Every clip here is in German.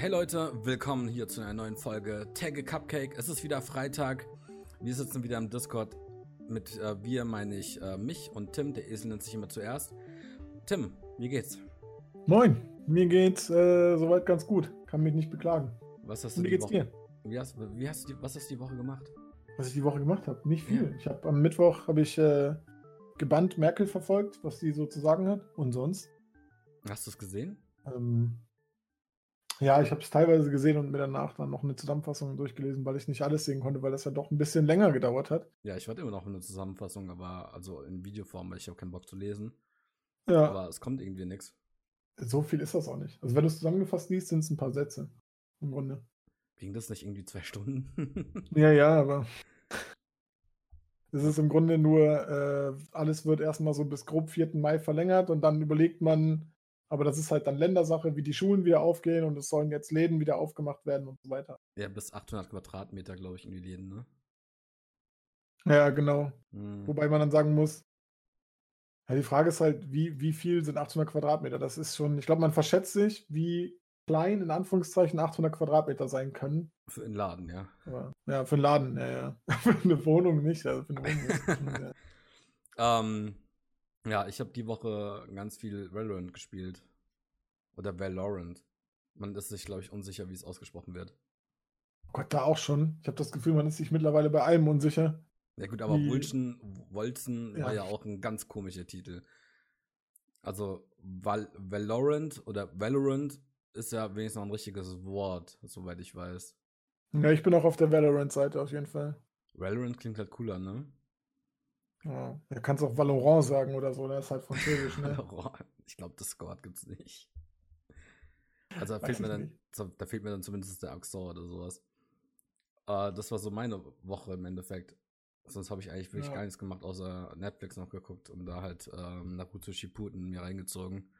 Hey Leute, willkommen hier zu einer neuen Folge Tagge Cupcake. Es ist wieder Freitag. Wir sitzen wieder im Discord. Mit äh, wir meine ich äh, mich und Tim. Der Esel nennt sich immer zuerst. Tim, wie geht's? Moin, mir geht's äh, soweit ganz gut. Kann mich nicht beklagen. Was hast du Und wie die geht's Woche? dir? Wie hast, wie hast du die, was hast du die Woche gemacht? Was ich die Woche gemacht habe? Nicht viel. Ja. Ich habe am Mittwoch habe ich äh, gebannt Merkel verfolgt, was sie so zu sagen hat. Und sonst? Hast du es gesehen? Ähm, ja, ich habe es teilweise gesehen und mir danach dann noch eine Zusammenfassung durchgelesen, weil ich nicht alles sehen konnte, weil das ja doch ein bisschen länger gedauert hat. Ja, ich warte immer noch eine Zusammenfassung, aber also in Videoform, weil ich habe keinen Bock zu lesen. Ja, Aber es kommt irgendwie nichts. so viel ist das auch nicht. Also wenn du es zusammengefasst liest, sind es ein paar Sätze. Im Grunde. Ging das nicht irgendwie zwei Stunden? Ja, ja, aber es ist im Grunde nur, äh, alles wird erstmal so bis grob 4. Mai verlängert und dann überlegt man, aber das ist halt dann Ländersache, wie die Schulen wieder aufgehen und es sollen jetzt Läden wieder aufgemacht werden und so weiter. ja, bis 800 Quadratmeter, glaube ich, in die Läden, ne? Ja, genau. Hm. Wobei man dann sagen muss, ja, die Frage ist halt, wie, wie viel sind 800 Quadratmeter? Das ist schon, ich glaube, man verschätzt sich, wie klein in Anführungszeichen 800 Quadratmeter sein können. Für den Laden, ja. Aber, ja, für einen Laden, ja, ja. für eine Wohnung nicht. Also für eine Wohnung schon sehr- Ähm, ja, ich habe die Woche ganz viel Valorant gespielt. Oder Valorant. Man ist sich, glaube ich, unsicher, wie es ausgesprochen wird. Oh Gott, da auch schon. Ich habe das Gefühl, man ist sich mittlerweile bei allem unsicher. Ja gut, aber Wie- Wulchen, Wolzen war Ja. ja auch ein ganz komischer Titel. Also Val Valorant oder Valorant ist ja wenigstens noch ein richtiges Wort, soweit ich weiß. Ja, ich bin auch auf der Valorant-Seite auf jeden Fall. Valorant klingt halt cooler, ne? Ja, ja kannst auch Valorant sagen oder so, das ist halt französisch, ne? Valorant. ich glaube, das Wort gibt's nicht. Also da Weiß fehlt, mir dann, nicht. da fehlt mir dann zumindest der Accent oder sowas. Äh, das war so meine Woche im Endeffekt. Sonst habe ich eigentlich wirklich Ja. gar nichts gemacht, außer Netflix noch geguckt und da halt ähm, Naruto Shippuden mir reingezogen.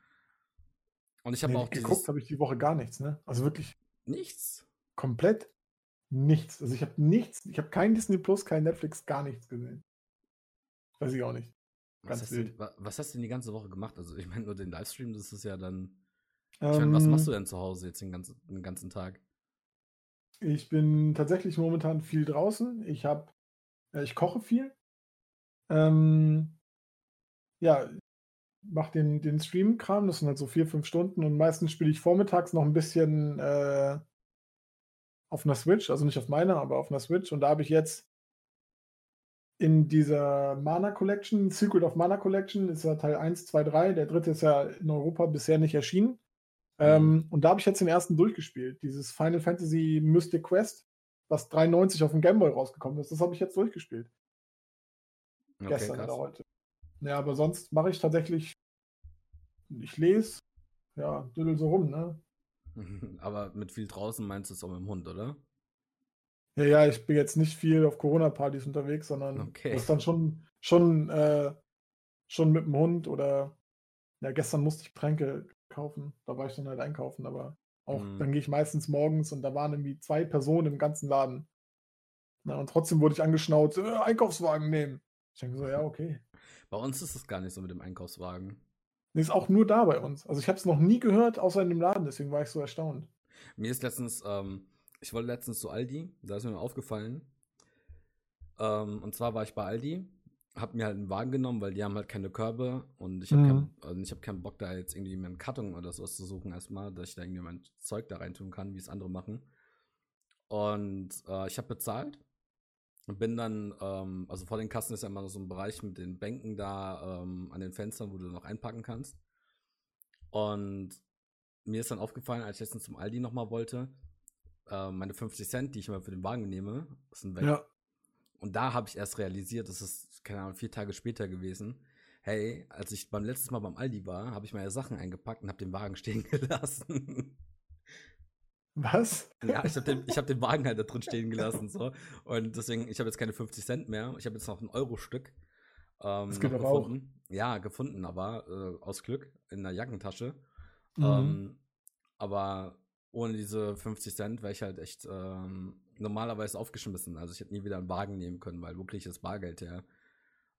Und ich habe Nee, auch geguckt habe ich die Woche gar nichts, ne? Also wirklich nichts. komplett nichts. Also ich habe nichts, ich habe kein Disney Plus, kein Netflix, gar nichts gesehen. Weiß ich auch nicht. Was Ganz hast, du, wild. wa- was hast du denn die ganze Woche gemacht? Also ich meine nur den Livestream, das ist ja dann. Ich meine, was Ähm, machst du denn zu Hause jetzt den ganzen, den ganzen Tag? Ich bin tatsächlich momentan viel draußen. Ich habe, äh, ich koche viel. Ähm, ja, mache den, den Stream-Kram, das sind halt so vier, fünf Stunden und meistens spiele ich vormittags noch ein bisschen äh, auf einer Switch, also nicht auf meiner, aber auf einer Switch. Und da habe ich jetzt in dieser Mana Collection, Secret of Mana Collection, ist ja Teil 1, 2, 3. Der dritte ist ja in Europa bisher nicht erschienen. Ähm, und da habe ich jetzt den ersten durchgespielt. Dieses Final Fantasy Mystic Quest, was 93 auf dem Gameboy rausgekommen ist. Das habe ich jetzt durchgespielt. Okay, gestern krass. oder heute. Ja, aber sonst mache ich tatsächlich, ich lese, ja, düdel so rum, ne? Aber mit viel draußen meinst du es auch mit dem Hund, oder? Ja, ja, ich bin jetzt nicht viel auf Corona-Partys unterwegs, sondern Okay. das ist dann schon, schon, äh, schon mit dem Hund oder ja, gestern musste ich Tränke kaufen. Da war ich dann halt einkaufen, aber auch Mhm. dann gehe ich meistens morgens und da waren irgendwie zwei Personen im ganzen Laden. Na, und trotzdem wurde ich angeschnauzt, äh, Einkaufswagen nehmen. Ich denke so, ja, okay. Bei uns ist es gar nicht so mit dem Einkaufswagen. Nee, ist auch nur da bei uns. Also ich habe es noch nie gehört, außer in dem Laden, deswegen war ich so erstaunt. Mir ist letztens, ähm, ich wollte letztens zu Aldi, da ist mir aufgefallen. Ähm, und zwar war ich bei Aldi, hab mir halt einen Wagen genommen, weil die haben halt keine Körbe und ich habe Mhm. keinen also ich hab keinen Bock, da jetzt irgendwie meinen Karton oder sowas zu suchen erstmal, dass ich da irgendwie mein Zeug da reintun kann, wie es andere machen. Und äh, ich habe bezahlt und bin dann, ähm, also vor den Kassen ist ja immer so ein Bereich mit den Bänken da ähm, an den Fenstern, wo du noch einpacken kannst. Und mir ist dann aufgefallen, als ich letztens zum Aldi nochmal wollte, äh, meine 50 Cent, die ich immer für den Wagen nehme, sind weg. Ja. Und da habe ich erst realisiert, das ist, keine Ahnung, vier Tage später gewesen. Hey, als ich beim letzten Mal beim Aldi war, habe ich meine Sachen eingepackt und habe den Wagen stehen gelassen. Was? ja, ich habe den, ich hab den Wagen halt da drin stehen gelassen. So. Und deswegen, ich habe jetzt keine 50 Cent mehr. Ich habe jetzt noch ein Euro-Stück. Ähm, Das noch aber auch. gefunden. Ja, gefunden, aber äh, aus Glück in der Jackentasche. Mhm. Ähm, aber ohne diese 50 Cent wäre ich halt echt ähm, normalerweise aufgeschmissen. Also ich hätte nie wieder einen Wagen nehmen können, weil wirklich das Bargeld her.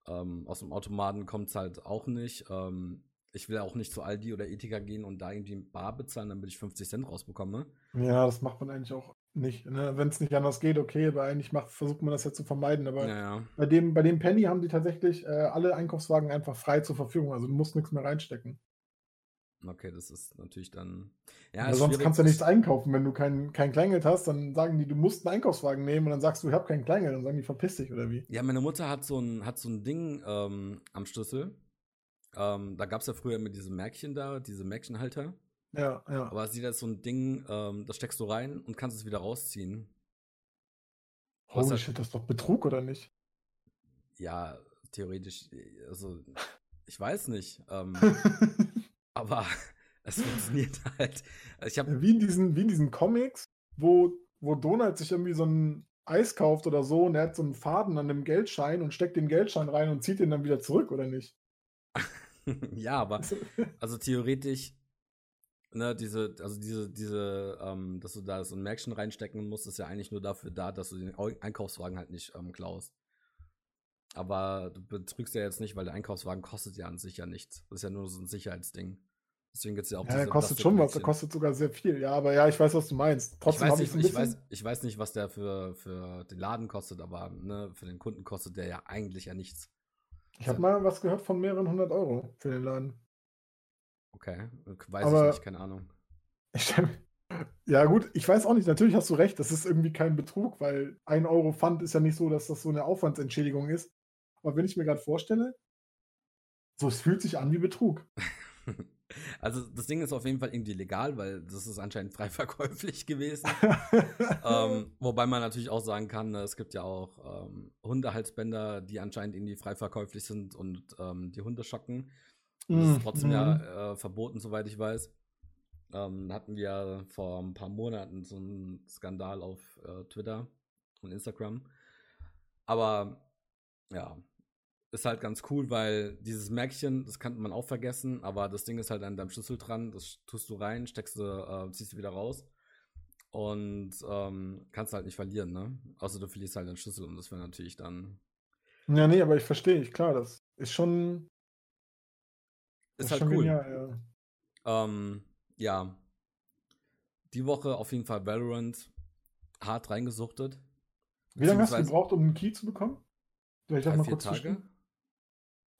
Ähm, aus dem Automaten kommt es halt auch nicht. Ähm, ich will auch nicht zu Aldi oder Ethika gehen und da irgendwie Bar bezahlen, damit ich 50 Cent rausbekomme. Ja, das macht man eigentlich auch nicht. Ne? Wenn es nicht anders geht, okay, aber eigentlich macht, versucht man das ja zu vermeiden. Aber Naja. bei, dem, bei dem Penny haben die tatsächlich äh, alle Einkaufswagen einfach frei zur Verfügung. Also du musst nichts mehr reinstecken. Okay, das ist natürlich dann. Ja, ist sonst kannst du ja nichts einkaufen. Wenn du kein, kein Kleingeld hast, dann sagen die, du musst einen Einkaufswagen nehmen und dann sagst du, ich habe kein Kleingeld. Dann sagen die, verpiss dich oder wie? Ja, meine Mutter hat so ein, hat so ein Ding ähm, am Schlüssel. Ähm, da gab es ja früher immer diese Märkchen da, diese Märkchenhalter. Ja, ja. Aber sie hat so ein Ding, ähm, das steckst du rein und kannst es wieder rausziehen. Holy hat- shit, das ist doch Betrug, oder nicht? Ja, theoretisch, also ich weiß nicht. Ähm, aber es funktioniert halt. Ich habe wie, in diesen, wie in diesen Comics, wo, wo Donald sich irgendwie so ein Eis kauft oder so und er hat so einen Faden an dem Geldschein und steckt den Geldschein rein und zieht den dann wieder zurück, oder nicht? ja, aber also theoretisch, ne, diese, also diese, diese, ähm, dass du da so ein Märkchen reinstecken musst, ist ja eigentlich nur dafür da, dass du den Au- Einkaufswagen halt nicht ähm, klaust. Aber du betrügst ja jetzt nicht, weil der Einkaufswagen kostet ja an sich ja nichts. Das ist ja nur so ein Sicherheitsding. Deswegen gibt es ja auch Ja, der diese kostet schon was, der kostet sogar sehr viel. Ja, aber ja, ich weiß, was du meinst. Ich Trotzdem weiß, habe nicht, ich ich, weiß, ich weiß nicht, was der für, für den Laden kostet, aber ne, für den Kunden kostet der ja eigentlich ja nichts. Ich habe mal was gehört von mehreren hundert Euro für den Laden. Okay, weiß Aber- ich nicht, keine Ahnung. Ich ja, gut, ich weiß auch nicht. Natürlich hast du recht, das ist irgendwie kein Betrug, weil ein Euro Pfand ist ja nicht so, dass das so eine Aufwandsentschädigung ist. Aber wenn ich mir gerade vorstelle, so, es fühlt sich an wie Betrug. Also das Ding ist auf jeden Fall irgendwie legal, weil das ist anscheinend frei verkäuflich gewesen. ähm, wobei man natürlich auch sagen kann, ne, es gibt ja auch ähm, Hundehalsbänder, die anscheinend irgendwie frei verkäuflich sind und ähm, die Hunde schocken. Und das ist trotzdem Mhm. ja äh, verboten, soweit ich weiß. Ähm, hatten wir vor ein paar Monaten so einen Skandal auf äh, Twitter und Instagram. Aber ja, ist halt ganz cool, weil dieses Märkchen, das kann man auch vergessen, aber das Ding ist halt an deinem Schlüssel dran, das tust du rein, steckst du, äh, ziehst du wieder raus und ähm, kannst halt nicht verlieren, ne? Außer du verlierst halt deinen Schlüssel und das wäre natürlich dann, Ja, nee, aber ich verstehe, ich, klar, das ist schon, das ist halt schon cool. genial, ja. Ähm, ja. Die Woche auf jeden Fall Valorant hart reingesuchtet. Wie lange hast du gebraucht, um einen Key zu bekommen? Das Drei, mal vier kurz Tage.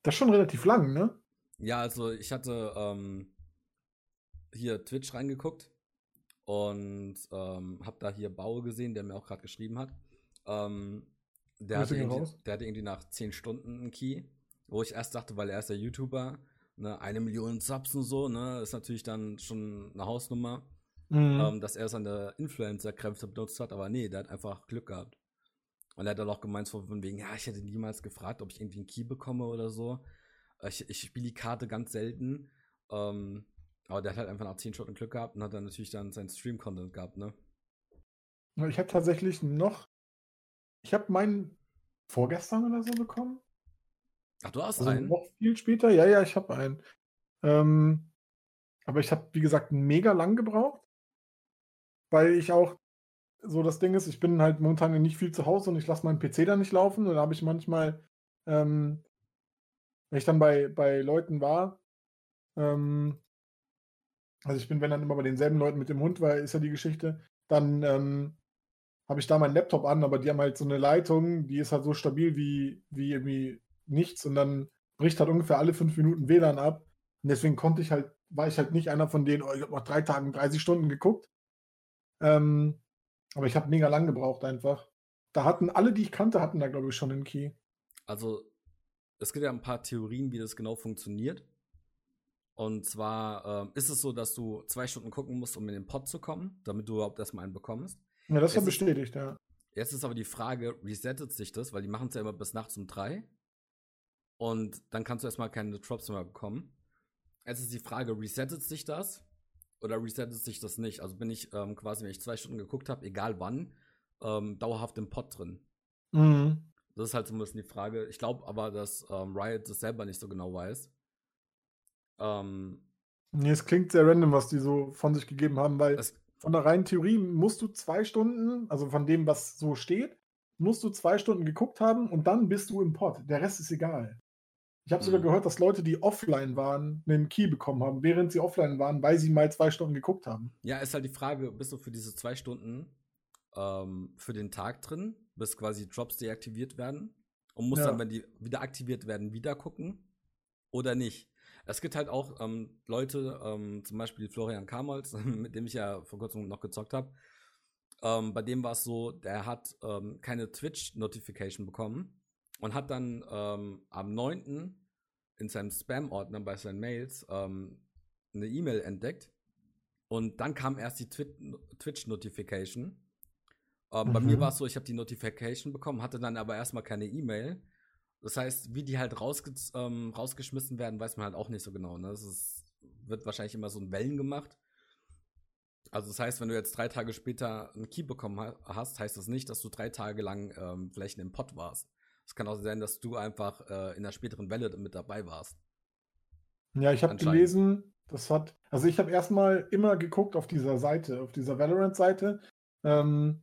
Das ist schon relativ lang, ne? Ja, also ich hatte ähm, hier Twitch reingeguckt und ähm, hab da hier Bau gesehen, der mir auch gerade geschrieben hat. Ähm, der, hatte der hatte irgendwie nach 10 Stunden einen Key, wo ich erst dachte, weil er ist ja YouTuber, ne, eine Million Subs und so, ne, ist natürlich dann schon eine Hausnummer, Mhm. ähm, dass er seine Influencer-Kräfte benutzt hat, aber nee, der hat einfach Glück gehabt. Und er hat dann auch gemeint, von wegen, ja, ich hätte niemals gefragt, ob ich irgendwie einen Key bekomme oder so. Ich, ich spiele die Karte ganz selten. Ähm, aber der hat halt einfach nach 10 Stunden Glück gehabt und hat dann natürlich dann seinen Stream-Content gehabt, ne? Ich habe tatsächlich noch, ich habe meinen vorgestern oder so bekommen. Ach, du hast Also einen? noch viel später. Ja, ja, ich habe einen. Ähm, aber ich habe, wie gesagt, mega lang gebraucht, weil ich auch so das Ding ist, ich bin halt momentan nicht viel zu Hause und ich lasse meinen PC da nicht laufen. Und da habe ich manchmal, ähm, wenn ich dann bei, bei Leuten war, ähm, also ich bin, wenn dann immer bei denselben Leuten mit dem Hund, weil ist ja die Geschichte, dann ähm, habe ich da meinen Laptop an, aber die haben halt so eine Leitung, die ist halt so stabil wie, wie irgendwie nichts und dann bricht halt ungefähr alle fünf Minuten WLAN ab. Und deswegen konnte ich halt, war ich halt nicht einer von denen, oh, ich habe nach drei Tagen 30 Stunden geguckt. Ähm, aber ich habe mega lang gebraucht einfach. Da hatten alle, die ich kannte, hatten da, glaube ich, schon einen Key. Also, es gibt ja ein paar Theorien, wie das genau funktioniert. Und zwar ähm, ist es so, dass du zwei Stunden gucken musst, um in den Pod zu kommen, damit du überhaupt erstmal einen bekommst. Ja, das ist ja bestätigt, ja. Jetzt ist aber die Frage, resettet sich das, weil die machen es ja immer bis nachts um drei. Und dann kannst du erstmal keine Drops mehr bekommen. Jetzt ist die Frage, resettet sich das oder resettet sich das nicht? Also bin ich ähm, quasi, wenn ich zwei Stunden geguckt habe, egal wann, ähm, dauerhaft im Pod drin. Mhm. Das ist halt so ein bisschen die Frage. Ich glaube aber, dass ähm, Riot das selber nicht so genau weiß. Ähm, Nee, es klingt sehr random, was die so von sich gegeben haben, weil von der reinen Theorie musst du zwei Stunden, also von dem, was so steht, musst du zwei Stunden geguckt haben und dann bist du im Pod. Der Rest ist egal. Ich habe sogar Mhm. gehört, dass Leute, die offline waren, einen Key bekommen haben, während sie offline waren, weil sie mal zwei Stunden geguckt haben. Ja, ist halt die Frage, bist du für diese zwei Stunden ähm, für den Tag drin, bis quasi Drops deaktiviert werden und musst Ja. dann, wenn die wieder aktiviert werden, wieder gucken oder nicht. Es gibt halt auch ähm, Leute, ähm, zum Beispiel Florian Kamolz, mit dem ich ja vor kurzem noch gezockt habe. Ähm, bei dem war es so, der hat ähm, keine Twitch-Notification bekommen und hat dann ähm, am 9. in seinem Spam-Ordner bei seinen Mails ähm, eine E-Mail entdeckt und dann kam erst die Twi- Twitch-Notification. Ähm, Bei mir Mhm. war es so, ich habe die Notification bekommen, hatte dann aber erstmal keine E-Mail. Das heißt, wie die halt rausge ähm, rausgeschmissen werden, weiß man halt auch nicht so genau. Ne? Das ist, wird wahrscheinlich immer so in Wellen gemacht. Also das heißt, wenn du jetzt drei Tage später einen Key bekommen ha hast, heißt das nicht, dass du drei Tage lang ähm, vielleicht in dem Pod warst. Es kann auch sein, dass du einfach äh, in der späteren Welle mit dabei warst. Ja, ich habe gelesen, das hat, also ich habe erstmal immer geguckt auf dieser Seite, auf dieser Valorant-Seite, ähm,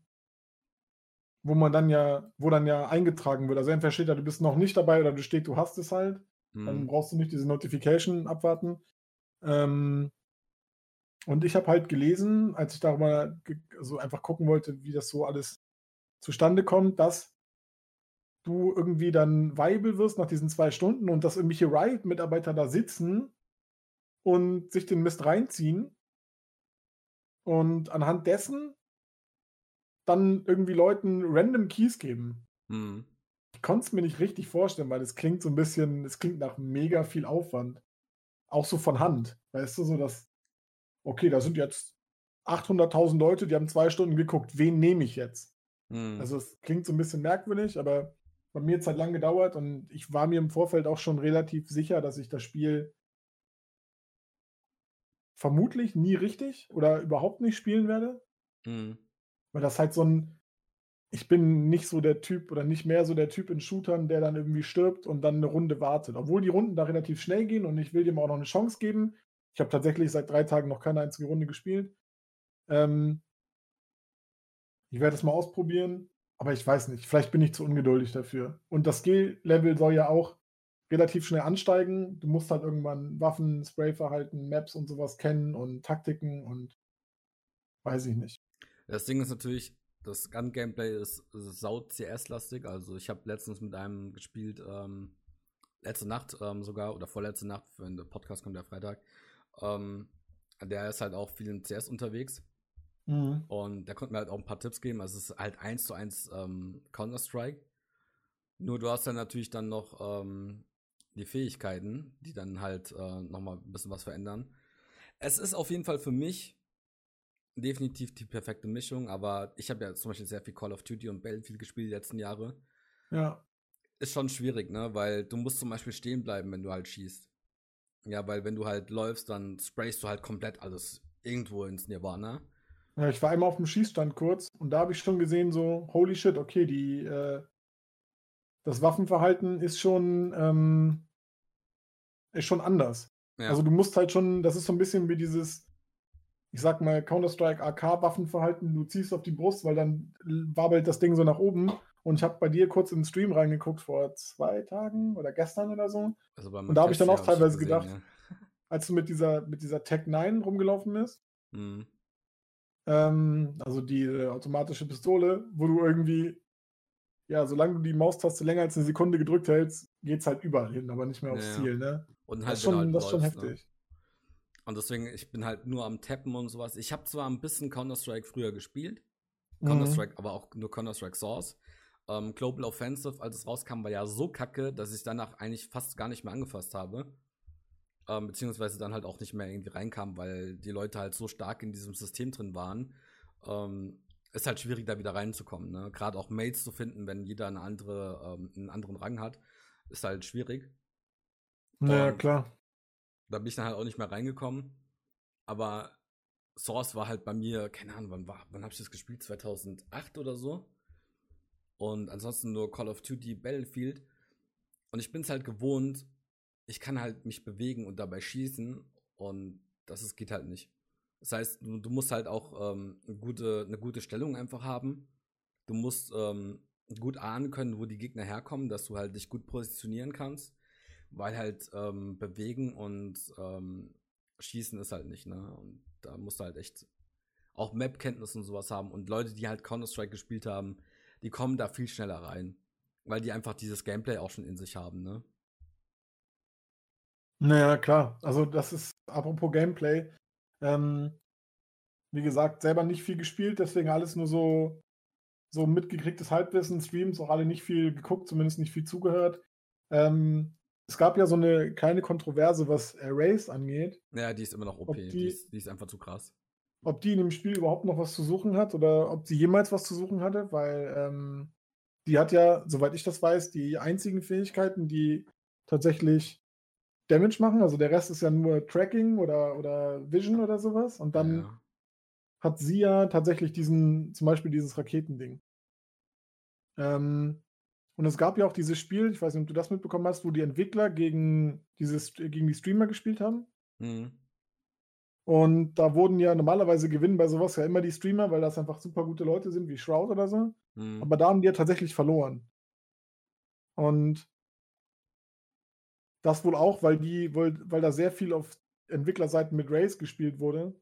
wo man dann ja, wo dann ja eingetragen wird. Also entweder steht da, du bist noch nicht dabei oder du steht, du hast es halt. Dann Hm. brauchst du nicht diese Notification abwarten. Ähm, und ich habe halt gelesen, als ich darüber so einfach gucken wollte, wie das so alles zustande kommt, dass du irgendwie dann viable wirst nach diesen zwei Stunden und dass irgendwelche Riot-Mitarbeiter da sitzen und sich den Mist reinziehen und anhand dessen dann irgendwie Leuten random Keys geben. Hm. Ich konnte es mir nicht richtig vorstellen, weil es klingt so ein bisschen, es klingt nach mega viel Aufwand. Auch so von Hand. Weißt du, so dass, okay, da sind jetzt 800.000 Leute, die haben zwei Stunden geguckt, wen nehme ich jetzt? Hm. Also es klingt so ein bisschen merkwürdig, aber bei mir hat es halt lang gedauert und ich war mir im Vorfeld auch schon relativ sicher, dass ich das Spiel vermutlich nie richtig oder überhaupt nicht spielen werde. Hm. Weil das halt so ein, ich bin nicht so der Typ oder nicht mehr so der Typ in Shootern, der dann irgendwie stirbt und dann eine Runde wartet. Obwohl die Runden da relativ schnell gehen und ich will dem auch noch eine Chance geben. Ich habe tatsächlich seit drei Tagen noch keine einzige Runde gespielt. Ähm, ich werde es mal ausprobieren, aber ich weiß nicht. Vielleicht bin ich zu ungeduldig dafür. Und das Skill-Level soll ja auch relativ schnell ansteigen. Du musst halt irgendwann Waffen, Sprayverhalten, Maps und sowas kennen und Taktiken und weiß ich nicht. Das Ding ist natürlich, das Gun-Gameplay ist, ist sau CS-lastig. Also ich habe letztens mit einem gespielt, ähm, letzte Nacht ähm, sogar, oder vorletzte Nacht, wenn der Podcast kommt, der Freitag. Ähm, der ist halt auch viel im CS unterwegs. Mhm. Und der konnte mir halt auch ein paar Tipps geben. Also es ist halt eins zu eins ähm, Counter-Strike. Nur du hast dann natürlich dann noch ähm, die Fähigkeiten, die dann halt äh, nochmal ein bisschen was verändern. Es ist auf jeden Fall für mich definitiv die perfekte Mischung, aber ich habe ja zum Beispiel sehr viel Call of Duty und Battlefield gespielt die letzten Jahre. Ja. Ist schon schwierig, ne? Weil du musst zum Beispiel stehen bleiben, wenn du halt schießt. Ja, weil wenn du halt läufst, dann sprayst du halt komplett alles irgendwo ins Nirvana. Ja, ich war einmal auf dem Schießstand kurz und da habe ich schon gesehen, so, holy shit, okay, die, äh, das Waffenverhalten ist schon, ähm, ist schon anders. Ja. Also du musst halt schon, das ist so ein bisschen wie dieses, ich sag mal, Counter-Strike AK-Waffenverhalten, du ziehst auf die Brust, weil dann wabelt das Ding so nach oben. Und ich habe bei dir kurz in den Stream reingeguckt vor zwei Tagen oder gestern oder so, Also Und da hab ich dann auch teilweise schon gedacht, als du mit dieser, mit dieser Tech 9 rumgelaufen bist. Ja. Mhm. Ähm, also die äh, automatische Pistole, wo du irgendwie, ja, solange du die Maustaste länger als eine Sekunde gedrückt hältst, geht's halt überall hin, aber nicht mehr aufs Ja. Ziel, ne? Und Das halt, ist du schon, halt das ist schon ne? heftig. Und deswegen, ich bin halt nur am Tappen und sowas. Ich habe zwar ein bisschen Counter-Strike früher gespielt, Mhm. Counter-Strike, aber auch nur Counter-Strike Source. Ähm, Global Offensive, als es rauskam, war ja so kacke, dass ich danach eigentlich fast gar nicht mehr angefasst habe. Ähm, beziehungsweise dann halt auch nicht mehr irgendwie reinkam, weil die Leute halt so stark in diesem System drin waren. Ähm, ist halt schwierig, da wieder reinzukommen. Ne? Gerade auch Mates zu finden, wenn jeder eine andere, ähm, einen anderen Rang hat, ist halt schwierig. Ja, Und- klar. Da bin ich dann halt auch nicht mehr reingekommen. Aber Source war halt bei mir, keine Ahnung, wann war, wann habe ich das gespielt? 2008 oder so. Und ansonsten nur Call of Duty, Battlefield. Und ich bin es halt gewohnt, ich kann halt mich bewegen und dabei schießen. Und das ist, geht halt nicht. Das heißt, du, du musst halt auch ähm, eine, gute, eine gute Stellung einfach haben. Du musst ähm, gut ahnen können, wo die Gegner herkommen, dass du halt dich gut positionieren kannst. weil halt ähm, bewegen und ähm, schießen ist halt nicht, ne? Und da musst du halt echt auch Map-Kenntnis und sowas haben. Und Leute, die halt Counter-Strike gespielt haben, die kommen da viel schneller rein. Weil die einfach dieses Gameplay auch schon in sich haben, ne? Naja, klar. Also das ist, apropos Gameplay, ähm, wie gesagt, selber nicht viel gespielt, deswegen alles nur so, so mitgekriegtes Halbwissen, Streams, auch alle nicht viel geguckt, zumindest nicht viel zugehört. Ähm, es gab ja so eine kleine Kontroverse, was Erased angeht. Ja, die ist immer noch OP. Die, die, ist, die ist einfach zu krass. Ob die in dem Spiel überhaupt noch was zu suchen hat oder ob sie jemals was zu suchen hatte, weil ähm, die hat ja, soweit ich das weiß, die einzigen Fähigkeiten, die tatsächlich Damage machen. Also der Rest ist ja nur Tracking oder, oder Vision oder sowas. Und dann ja. hat sie ja tatsächlich diesen, zum Beispiel dieses Raketending. Ähm, und es gab ja auch dieses Spiel, ich weiß nicht, ob du das mitbekommen hast, wo die Entwickler gegen, dieses, gegen die Streamer gespielt haben. Mhm. Und da wurden ja normalerweise gewinnen bei sowas ja immer die Streamer, weil das einfach super gute Leute sind, wie Shroud oder so. Mhm. Aber da haben die ja tatsächlich verloren. Und das wohl auch, weil die, weil, weil da sehr viel auf Entwicklerseiten mit Race gespielt wurde.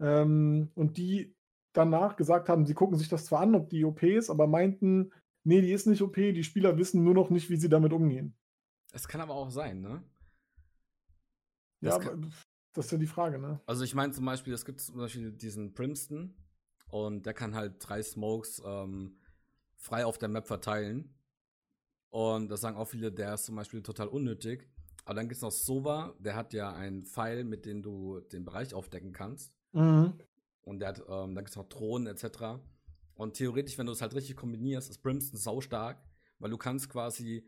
Ähm, und die danach gesagt haben, sie gucken sich das zwar an, ob die OP ist, aber meinten, nee, die ist nicht OP, die Spieler wissen nur noch nicht, wie sie damit umgehen. Es kann aber auch sein, ne? Das ja, kann, das ist ja die Frage, ne? Also ich meine zum Beispiel, es gibt zum Beispiel diesen Primston und der kann halt drei Smokes ähm, frei auf der Map verteilen. Und das sagen auch viele, der ist zum Beispiel total unnötig. Aber dann gibt es noch Sova, der hat ja einen Pfeil, mit dem du den Bereich aufdecken kannst. Mhm. Und der hat, ähm, dann gibt es noch Drohnen etc. Und theoretisch, wenn du es halt richtig kombinierst, ist Brimston sau stark, weil du kannst quasi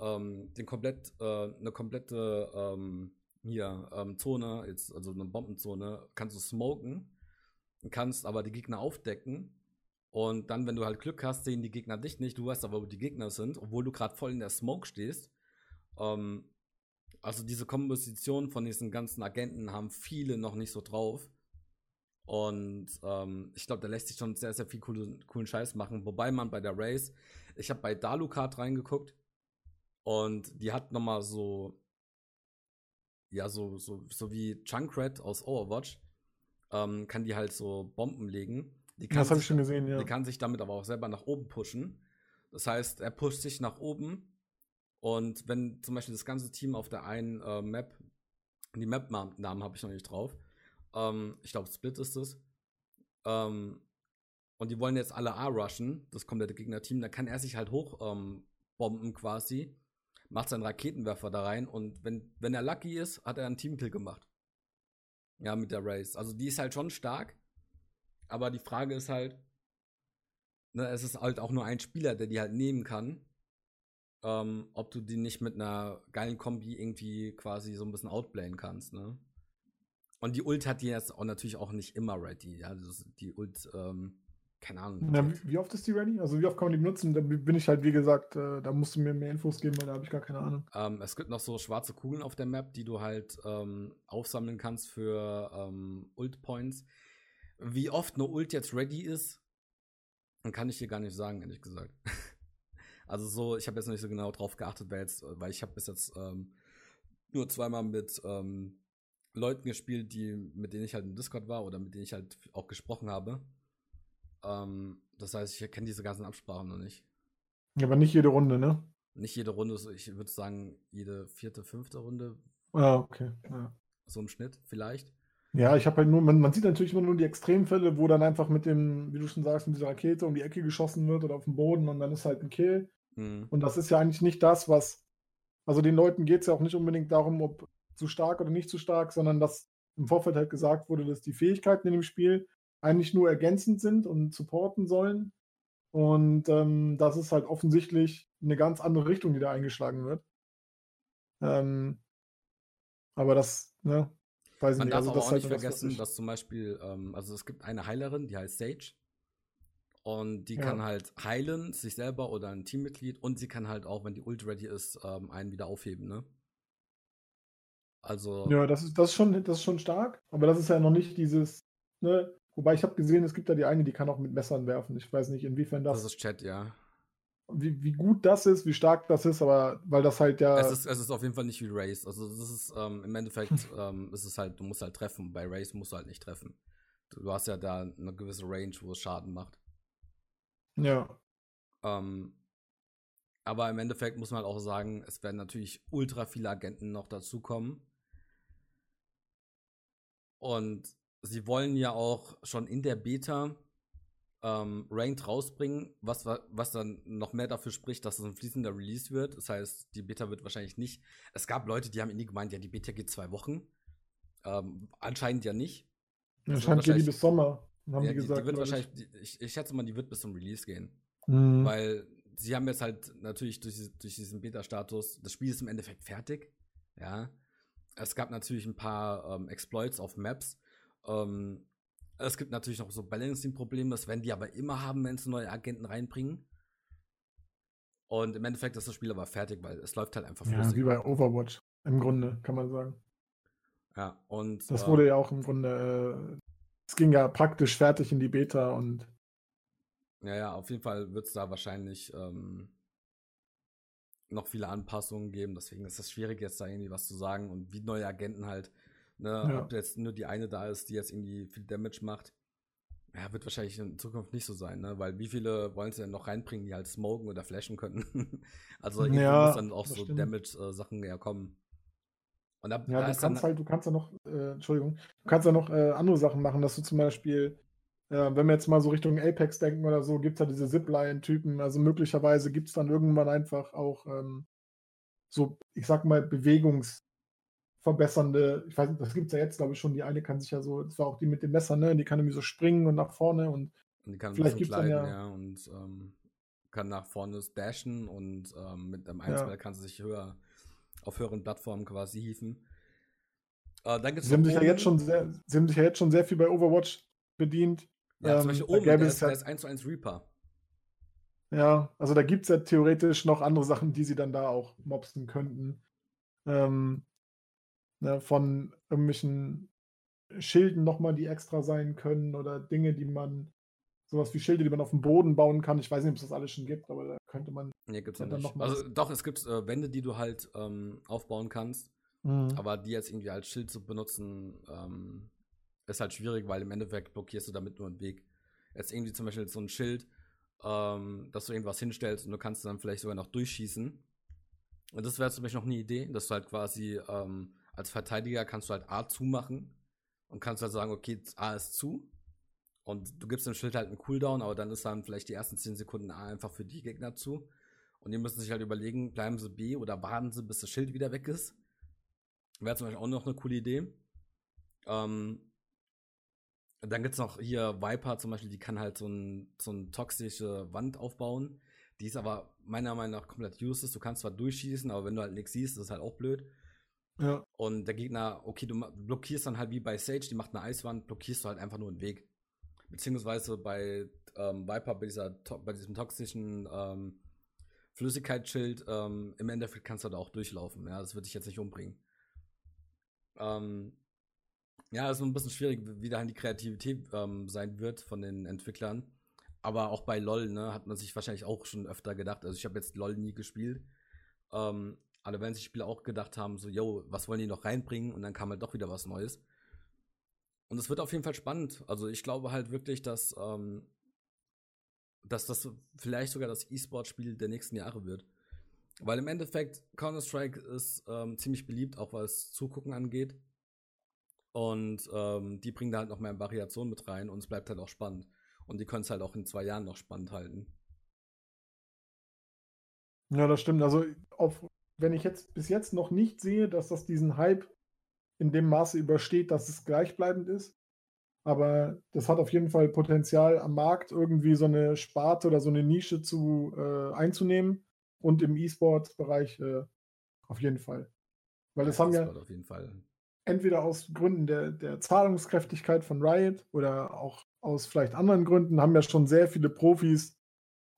ähm, den komplett, äh, eine komplette ähm, hier ähm, Zone, jetzt, also eine Bombenzone, kannst du smoken, kannst aber die Gegner aufdecken. Und dann, wenn du halt Glück hast, sehen die Gegner dich nicht, du weißt aber, wo die Gegner sind, obwohl du gerade voll in der Smoke stehst. Ähm, also diese Komposition von diesen ganzen Agenten haben viele noch nicht so drauf. Und ähm, ich glaube, da lässt sich schon sehr, sehr viel coolen, coolen Scheiß machen. Wobei man bei der Race, ich habe bei Dalucard reingeguckt und die hat nochmal so, ja, so, so, so wie Junkrat aus Overwatch, ähm, kann die halt so Bomben legen. Das habe ich schon gesehen, ja. Die kann sich damit aber auch selber nach oben pushen. Das heißt, er pusht sich nach oben und wenn zum Beispiel das ganze Team auf der einen äh, Map, die Map-Namen habe ich noch nicht drauf, ähm, ich glaube, Split ist es. Ähm, und die wollen jetzt alle A rushen, das komplette Gegnerteam. Dann kann er sich halt hochbomben ähm, quasi, macht seinen Raketenwerfer da rein und wenn, wenn er lucky ist, hat er einen Teamkill gemacht. Ja, mit der Race. Also die ist halt schon stark. Aber die Frage ist halt, ne, es ist halt auch nur ein Spieler, der die halt nehmen kann. Ähm, ob du die nicht mit einer geilen Kombi irgendwie quasi so ein bisschen outplayen kannst, ne? Und die Ult hat die jetzt auch natürlich auch nicht immer ready. Ja, also die Ult, ähm, keine Ahnung. Na, wie oft ist die ready? Also wie oft kann man die benutzen? Da bin ich halt, wie gesagt, äh, da musst du mir mehr Infos geben, weil da habe ich gar keine Ahnung. Ähm, es gibt noch so schwarze Kugeln auf der Map, die du halt ähm, aufsammeln kannst für ähm, Ult-Points. Wie oft eine Ult jetzt ready ist, kann ich dir gar nicht sagen, ehrlich gesagt. also so, ich habe jetzt noch nicht so genau drauf geachtet, weil, jetzt, weil ich habe bis jetzt ähm, nur zweimal mit ähm, Leuten gespielt, die, mit denen ich halt im Discord war oder mit denen ich halt auch gesprochen habe. Ähm, das heißt, ich kenne diese ganzen Absprachen noch nicht. Aber nicht jede Runde, ne? Nicht jede Runde, ich würde sagen, jede vierte, fünfte Runde. Ah, okay. Ja. So im Schnitt, vielleicht. Ja, ich habe halt nur, man, man, sieht natürlich immer nur die Extremfälle, wo dann einfach mit dem, wie du schon sagst, mit dieser Rakete um die Ecke geschossen wird oder auf den Boden und dann ist halt ein Kill. Mhm. Und das ist ja eigentlich nicht das, was. Also den Leuten geht es ja auch nicht unbedingt darum, ob zu stark oder nicht zu stark, sondern dass im Vorfeld halt gesagt wurde, dass die Fähigkeiten in dem Spiel eigentlich nur ergänzend sind und supporten sollen. Und ähm, das ist halt offensichtlich eine ganz andere Richtung, die da eingeschlagen wird. Ähm, aber das, ne, weiß Man nicht. Darf also, aber auch halt nicht vergessen, das, dass zum Beispiel, ähm, also es gibt eine Heilerin, die heißt Sage. Und die ja. kann halt heilen, sich selber oder ein Teammitglied. Und sie kann halt auch, wenn die Ult ready ist, ähm, einen wieder aufheben, ne? Also. Ja, das ist, das ist, schon, das ist schon stark, aber das ist ja noch nicht dieses, ne? Wobei ich habe gesehen, es gibt da die eine, die kann auch mit Messern werfen. Ich weiß nicht, inwiefern das. Das ist Chat, ja. Wie, wie gut das ist, wie stark das ist, aber weil das halt ja. Es ist, es ist auf jeden Fall nicht wie Race. Also das ist ähm, im Endeffekt ähm, ist es halt, du musst halt treffen. Bei Race musst du halt nicht treffen. Du, hast ja da eine gewisse Range, wo es Schaden macht. Ja. Ähm, aber im Endeffekt muss man halt auch sagen, es werden natürlich ultra viele Agenten noch dazukommen. Und sie wollen ja auch schon in der Beta ähm, Ranked rausbringen, was, was dann noch mehr dafür spricht, dass es ein fließender Release wird. Das heißt, die Beta wird wahrscheinlich nicht. Es gab Leute, die haben irgendwie gemeint, ja, die Beta geht zwei Wochen. Ähm, anscheinend ja nicht. Anscheinend geht die bis Sommer, haben ja, die gesagt. Die, wird wahrscheinlich, die, ich, ich schätze mal, die wird bis zum Release gehen. Mhm. Weil sie haben jetzt halt natürlich durch, durch diesen Beta-Status, das Spiel ist im Endeffekt fertig. Ja. Es gab natürlich ein paar ähm, Exploits auf Maps. Ähm, es gibt natürlich noch so Balancing-Probleme, das werden die aber immer haben, wenn sie neue Agenten reinbringen. Und im Endeffekt ist das Spiel aber fertig, weil es läuft halt einfach flüssig. Ja, wie bei Overwatch, im Grunde, kann man sagen. Ja, und. Das äh, wurde ja auch im Grunde. Äh, es ging ja praktisch fertig in die Beta und. Ja, ja, auf jeden Fall wird es da wahrscheinlich ähm, noch viele Anpassungen geben. Deswegen ist es schwierig, jetzt da irgendwie was zu sagen und wie neue Agenten halt Ne, ja. Ob jetzt nur die eine da ist, die jetzt irgendwie viel Damage macht. Ja, wird wahrscheinlich in Zukunft nicht so sein, ne? Weil wie viele wollen sie denn noch reinbringen, die halt smoken oder flashen können? also irgendwie ja, muss dann auch so Damage-Sachen äh, kommen. Und da, ja, da du kannst halt, du kannst ja noch, äh, Entschuldigung, du kannst ja noch äh, andere Sachen machen, dass du zum Beispiel, äh, wenn wir jetzt mal so Richtung Apex denken oder so, gibt es ja diese Zipline-Typen. Also möglicherweise gibt es dann irgendwann einfach auch ähm, so, ich sag mal, Bewegungs- verbessernde, ich weiß nicht, das gibt es ja jetzt, glaube ich, schon. Die eine kann sich ja so, das war auch die mit dem Messer, ne? Die kann irgendwie so springen und nach vorne und, und die kann vielleicht gibt es dann ja, ja und ähm, kann nach vorne dashen und ähm, mit einem Einspieler ja. kann sie sich höher auf höheren Plattformen quasi hieven. Äh, dann gibt's sie, haben sich ja jetzt schon sehr, sie haben sich ja jetzt schon sehr viel bei Overwatch bedient. Ja, ähm, zum Beispiel oben, der ist, der ist 1 zu 1 Reaper. Ja, also da gibt es ja theoretisch noch andere Sachen, die sie dann da auch mobsen könnten. Ähm, ne, von irgendwelchen Schilden nochmal, die extra sein können oder Dinge, die man, sowas wie Schilde, die man auf dem Boden bauen kann. Ich weiß nicht, ob es das alles schon gibt, aber da könnte man. Nee, gibt's ja. Noch also doch, es gibt äh, Wände, die du halt ähm, aufbauen kannst. Mhm. Aber die jetzt irgendwie als Schild zu benutzen, ähm, ist halt schwierig, weil im Endeffekt blockierst du damit nur einen Weg. Jetzt irgendwie zum Beispiel so ein Schild, ähm, dass du irgendwas hinstellst und du kannst dann vielleicht sogar noch durchschießen. Und das wäre zum Beispiel noch eine Idee, dass du halt quasi ähm, als Verteidiger kannst du halt A zumachen und kannst halt sagen, okay, A ist zu. Und du gibst dem Schild halt einen Cooldown, aber dann ist dann vielleicht die ersten 10 Sekunden A einfach für die Gegner zu. Und die müssen sich halt überlegen, bleiben sie B oder warten sie, bis das Schild wieder weg ist. Wäre zum Beispiel auch noch eine coole Idee. Ähm, dann gibt es noch hier Viper zum Beispiel, die kann halt so, ein, so eine toxische Wand aufbauen. Die ist aber meiner Meinung nach komplett useless. Du kannst zwar durchschießen, aber wenn du halt nichts siehst, ist das halt auch blöd. Ja. Und der Gegner, okay, du blockierst dann halt wie bei Sage, die macht eine Eiswand, blockierst du halt einfach nur einen Weg. Beziehungsweise bei ähm, Viper, bei, dieser, bei diesem toxischen ähm, Flüssigkeitsschild, ähm, im Endeffekt kannst du da auch durchlaufen. Ja, das würde dich jetzt nicht umbringen. Ähm, ja, ist ein bisschen schwierig, wie da die Kreativität ähm, sein wird von den Entwicklern. Aber auch bei LOL, ne, hat man sich wahrscheinlich auch schon öfter gedacht. Also ich habe jetzt LOL nie gespielt. Ähm, alle werden sich Spieler auch gedacht haben, so, yo, was wollen die noch reinbringen? Und dann kam halt doch wieder was Neues. Und es wird auf jeden Fall spannend. Also ich glaube halt wirklich, dass, ähm, dass das vielleicht sogar das E-Sport-Spiel der nächsten Jahre wird. Weil im Endeffekt Counter-Strike ist ähm, ziemlich beliebt, auch was Zugucken angeht. Und ähm, die bringen da halt noch mehr Variation mit rein und es bleibt halt auch spannend. Und die können es halt auch in zwei Jahren noch spannend halten. Ja, das stimmt. Also auf wenn ich jetzt bis jetzt noch nicht sehe, dass das diesen Hype in dem Maße übersteht, dass es gleichbleibend ist. Aber das hat auf jeden Fall Potenzial am Markt irgendwie so eine Sparte oder so eine Nische zu äh, einzunehmen und im E-Sport-Bereich äh, auf jeden Fall. Weil das ja, haben ja entweder aus Gründen der, der Zahlungskräftigkeit von Riot oder auch aus vielleicht anderen Gründen haben ja schon sehr viele Profis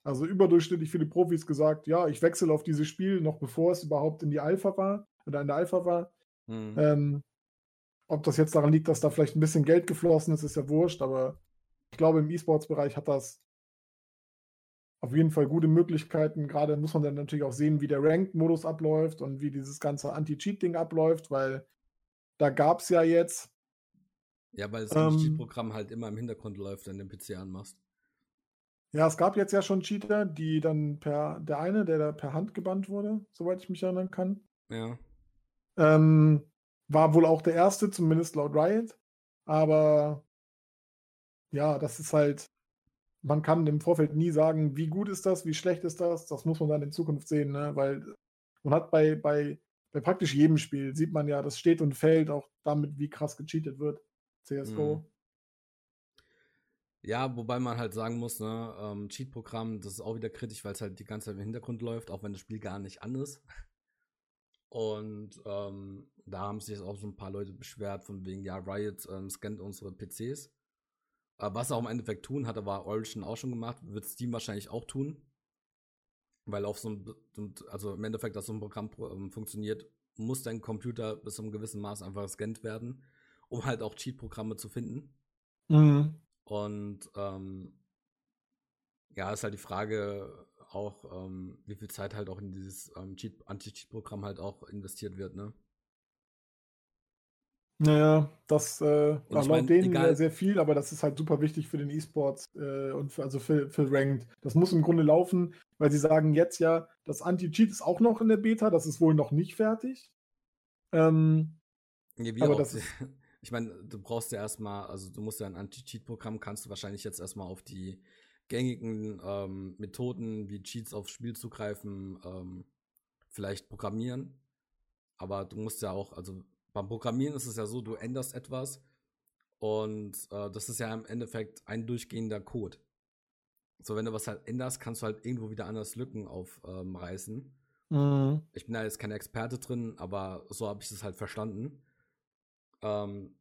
also überdurchschnittlich viele Profis gesagt, ja, ich wechsle auf dieses Spiel, noch bevor es überhaupt in die Alpha war oder in der Alpha war. Mhm. Ähm, ob das jetzt daran liegt, dass da vielleicht ein bisschen Geld geflossen ist, ist ja wurscht, aber ich glaube, im E-Sports-Bereich hat das auf jeden Fall gute Möglichkeiten. Gerade muss man dann natürlich auch sehen, wie der Ranked-Modus abläuft und wie dieses ganze Anti-Cheat-Ding abläuft, weil da gab es ja jetzt. Ja, weil das Ähm. Cheat-Programm halt immer im Hintergrund läuft, wenn du den PC anmachst. Ja, es gab jetzt ja schon Cheater, die dann per, der eine, der da per Hand gebannt wurde, soweit ich mich erinnern kann, Ja. ähm, war wohl auch der erste, zumindest laut Riot. Aber ja, das ist halt, man kann im Vorfeld nie sagen, wie gut ist das, wie schlecht ist das. Das muss man dann in Zukunft sehen, ne? weil man hat bei, bei, bei praktisch jedem Spiel, sieht man ja, das steht und fällt auch damit, wie krass gecheatet wird. CSGO. Mhm. Ja, wobei man halt sagen muss, ne, ähm, Cheat-Programm, das ist auch wieder kritisch, weil es halt die ganze Zeit im Hintergrund läuft, auch wenn das Spiel gar nicht an ist. Und ähm, da haben sich jetzt auch so ein paar Leute beschwert, von wegen, ja, Riot ähm, scannt unsere PCs. Äh, was sie auch im Endeffekt tun, hat aber Origin auch schon gemacht, wird Steam wahrscheinlich auch tun. Weil auf so ein, also im Endeffekt, dass so ein Programm ähm, funktioniert, muss dein Computer bis zu einem gewissen Maß einfach gescannt werden, um halt auch Cheat-Programme zu finden. Mhm. Und ähm, ja, ist halt die Frage auch, ähm, wie viel Zeit halt auch in dieses ähm, Cheat Anti-Cheat-Programm halt auch investiert wird, ne? Naja, das äh, ich laut mein, denen egal- sehr viel, aber das ist halt super wichtig für den E-Sports äh, und für, also für, für Ranked. Das muss im Grunde laufen, weil sie sagen jetzt ja, das Anti-Cheat ist auch noch in der Beta, das ist wohl noch nicht fertig. Ähm, Ja, Aber auch, das ist- ich meine, du brauchst ja erstmal, also du musst ja ein Anti-Cheat-Programm, kannst du wahrscheinlich jetzt erstmal auf die gängigen ähm, Methoden wie Cheats aufs Spiel zugreifen, ähm, vielleicht programmieren. Aber du musst ja auch, also beim Programmieren ist es ja so, du änderst etwas und äh, das ist ja im Endeffekt ein durchgehender Code. So, wenn du was halt änderst, kannst du halt irgendwo wieder anders Lücken aufreißen. mh, Ich bin da jetzt kein Experte drin, aber so habe ich es halt verstanden. Ähm,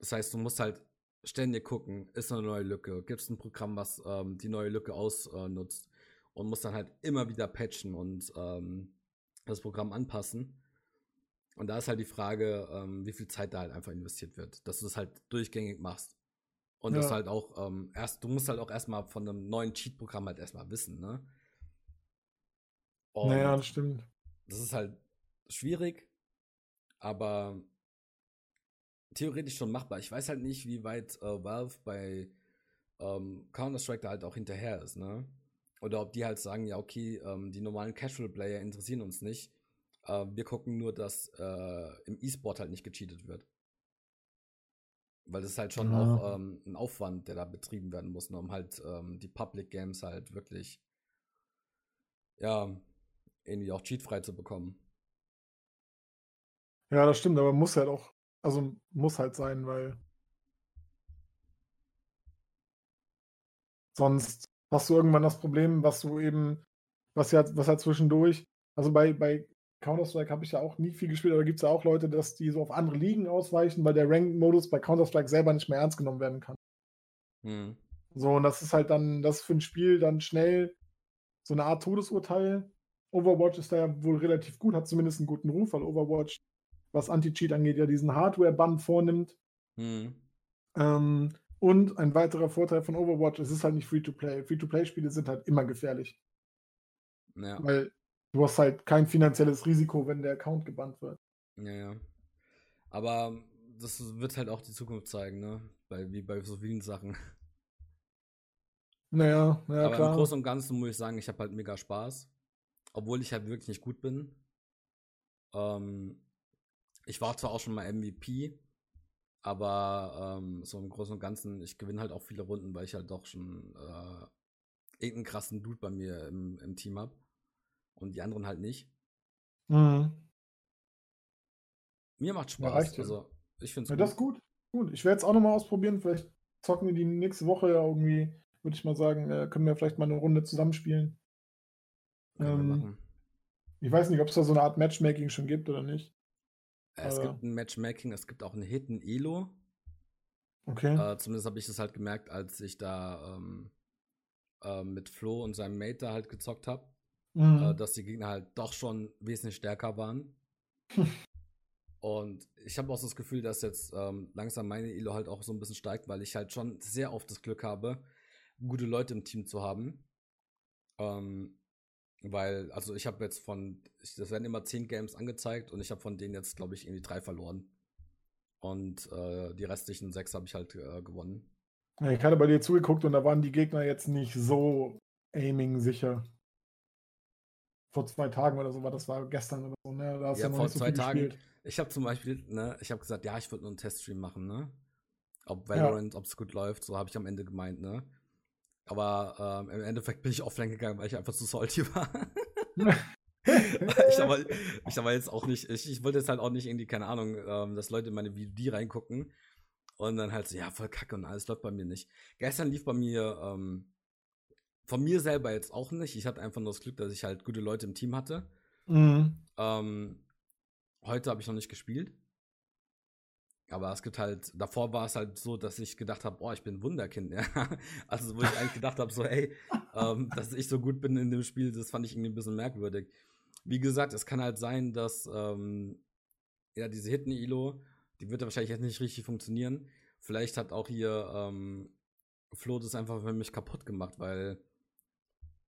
das heißt, du musst halt ständig gucken, ist eine neue Lücke, gibt es ein Programm, was ähm, die neue Lücke ausnutzt und musst dann halt immer wieder patchen und ähm, das Programm anpassen. Und da ist halt die Frage, ähm, wie viel Zeit da halt einfach investiert wird, dass du das halt durchgängig machst. Und das Ja. halt auch ähm, erst, du musst halt auch erstmal von einem neuen Cheat-Programm halt erstmal wissen, ne? Und naja, das stimmt. das ist halt schwierig, aber theoretisch schon machbar. Ich weiß halt nicht, wie weit äh, Valve bei ähm, Counter-Strike da halt auch hinterher ist, ne? Oder ob die halt sagen, ja, okay, ähm, die normalen Casual-Player interessieren uns nicht. Äh, wir gucken nur, dass äh, im E-Sport halt nicht gecheatet wird. Weil das ist halt schon Ja. auch ähm, ein Aufwand, der da betrieben werden muss, ne, um halt ähm, die Public Games halt wirklich, ja, irgendwie auch cheatfrei zu bekommen. Ja, das stimmt, aber muss halt auch, also muss halt sein, weil sonst hast du irgendwann das Problem, was du eben, was ja, was ja zwischendurch, also bei, bei Counter-Strike habe ich ja auch nie viel gespielt, aber gibt es ja auch Leute, dass die so auf andere Ligen ausweichen, weil der Ranked-Modus bei Counter-Strike selber nicht mehr ernst genommen werden kann. Hm. So, und das ist halt dann, das ist für ein Spiel dann schnell so eine Art Todesurteil. Overwatch ist da ja wohl relativ gut, hat zumindest einen guten Ruf, weil Overwatch, was Anti-Cheat angeht, ja diesen Hardware-Bann vornimmt. Hm. Ähm, und ein weiterer Vorteil von Overwatch, es ist halt nicht Free-to-Play. Free-to-Play-Spiele sind halt immer gefährlich, Ja, weil du hast halt kein finanzielles Risiko, wenn der Account gebannt wird. ja, ja. Aber das wird halt auch die Zukunft zeigen, ne? Bei, wie bei so vielen Sachen. Naja, naja, Aber im klar. Großen und Ganzen muss ich sagen, ich habe halt mega Spaß. Obwohl ich halt wirklich nicht gut bin. Ähm, ich war zwar auch schon mal MVP, aber ähm, so im Großen und Ganzen, ich gewinne halt auch viele Runden, weil ich halt doch schon äh, irgendeinen krassen Dude bei mir im, im Team habe. Und die anderen halt nicht. Mhm. Mir macht Ja, Spaß. reicht ja. also, ich finde es Ja, das ist gut. Gut, ich werde es auch nochmal ausprobieren. Vielleicht zocken wir die nächste Woche ja irgendwie, würde ich mal sagen, äh, können wir vielleicht mal eine Runde zusammenspielen. Ähm. Ich weiß nicht, ob es da so eine Art Matchmaking schon gibt oder nicht. Es aber- gibt ein Matchmaking, es gibt auch einen Hidden Elo. Okay. Äh, zumindest habe ich das halt gemerkt, als ich da ähm, äh, mit Flo und seinem Mate da halt gezockt habe, Mhm. äh, dass die Gegner halt doch schon wesentlich stärker waren. und ich habe auch so das Gefühl, dass jetzt ähm, langsam meine Elo halt auch so ein bisschen steigt, weil ich halt schon sehr oft das Glück habe, gute Leute im Team zu haben. Ähm, weil, also ich habe jetzt von, ich, das werden immer zehn Games angezeigt und ich habe von denen jetzt, glaube ich, irgendwie drei verloren. Und äh, die restlichen sechs habe ich halt äh, gewonnen. Ja, ich hatte bei dir zugeguckt und da waren die Gegner jetzt nicht so aiming sicher. Vor zwei Tagen oder so war das war gestern oder so, ne? Da hast Ja, noch vor so zwei Tagen. gespielt. Ich habe zum Beispiel, ne, ich habe gesagt, ja, ich würde nur einen Teststream machen, ne? Ob Valorant, ob es gut läuft, so habe ich am Ende gemeint, ne? Aber ähm, im Endeffekt bin ich offline gegangen, weil ich einfach zu salty war. ich aber, ich aber jetzt auch nicht, ich, ich wollte jetzt halt auch nicht irgendwie, keine Ahnung, ähm, dass Leute in meine VOD reingucken und dann halt so, ja, voll kacke und alles läuft bei mir nicht. Gestern lief bei mir, ähm, von mir selber jetzt auch nicht. Ich hatte einfach nur das Glück, dass ich halt gute Leute im Team hatte. Mhm. Ähm, heute habe ich noch nicht gespielt. Aber es gibt halt, davor war es halt so, dass ich gedacht habe, boah, ich bin Wunderkind. Ja? Also, wo ich eigentlich gedacht habe, so, ey, ähm, dass ich so gut bin in dem Spiel, das fand ich irgendwie ein bisschen merkwürdig. Wie gesagt, es kann halt sein, dass, ähm, ja, diese Hidden Elo, die wird ja wahrscheinlich jetzt nicht richtig funktionieren. Vielleicht hat auch hier ähm, Flo das einfach für mich kaputt gemacht, weil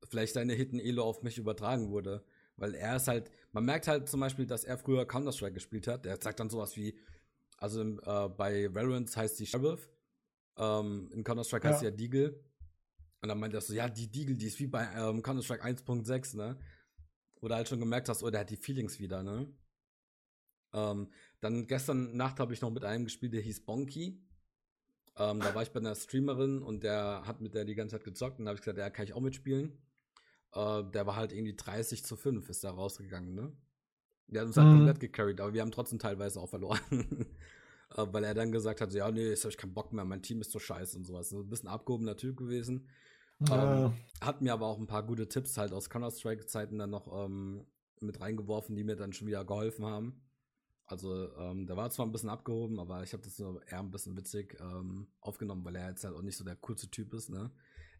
vielleicht seine Hidden Elo auf mich übertragen wurde. Weil er ist halt, man merkt halt zum Beispiel, dass er früher Counter-Strike gespielt hat. Der sagt dann sowas wie, also im, äh, bei Valorant heißt die Sheriff, ähm, in Counter-Strike heißt sie Ja. ja Deagle. Und dann meint er so, ja, die Deagle, die ist wie bei ähm, Counter-Strike 1.6, ne? Wo du halt schon gemerkt hast, oh, der hat die Feelings wieder, ne? Ähm, dann gestern Nacht habe ich noch mit einem gespielt, der hieß Bonky. Ähm, da war ich bei einer Streamerin und der hat mit der die ganze Zeit gezockt und da habe ich gesagt, ja, kann ich auch mitspielen. Äh, der war halt irgendwie 30 zu 5, ist da rausgegangen, ne? Der hat uns halt Mhm. komplett gecarried, aber wir haben trotzdem teilweise auch verloren. äh, weil er dann gesagt hat, so, ja, nee, jetzt habe ich keinen Bock mehr, mein Team ist so scheiße und sowas. Ein bisschen abgehobener Typ gewesen. Ja. Ähm, hat mir aber auch ein paar gute Tipps halt aus Counter-Strike-Zeiten dann noch ähm, mit reingeworfen, die mir dann schon wieder geholfen haben. Also, ähm, der war zwar ein bisschen abgehoben, aber ich habe das so eher ein bisschen witzig ähm, aufgenommen, weil er jetzt halt auch nicht so der coolste Typ ist, ne?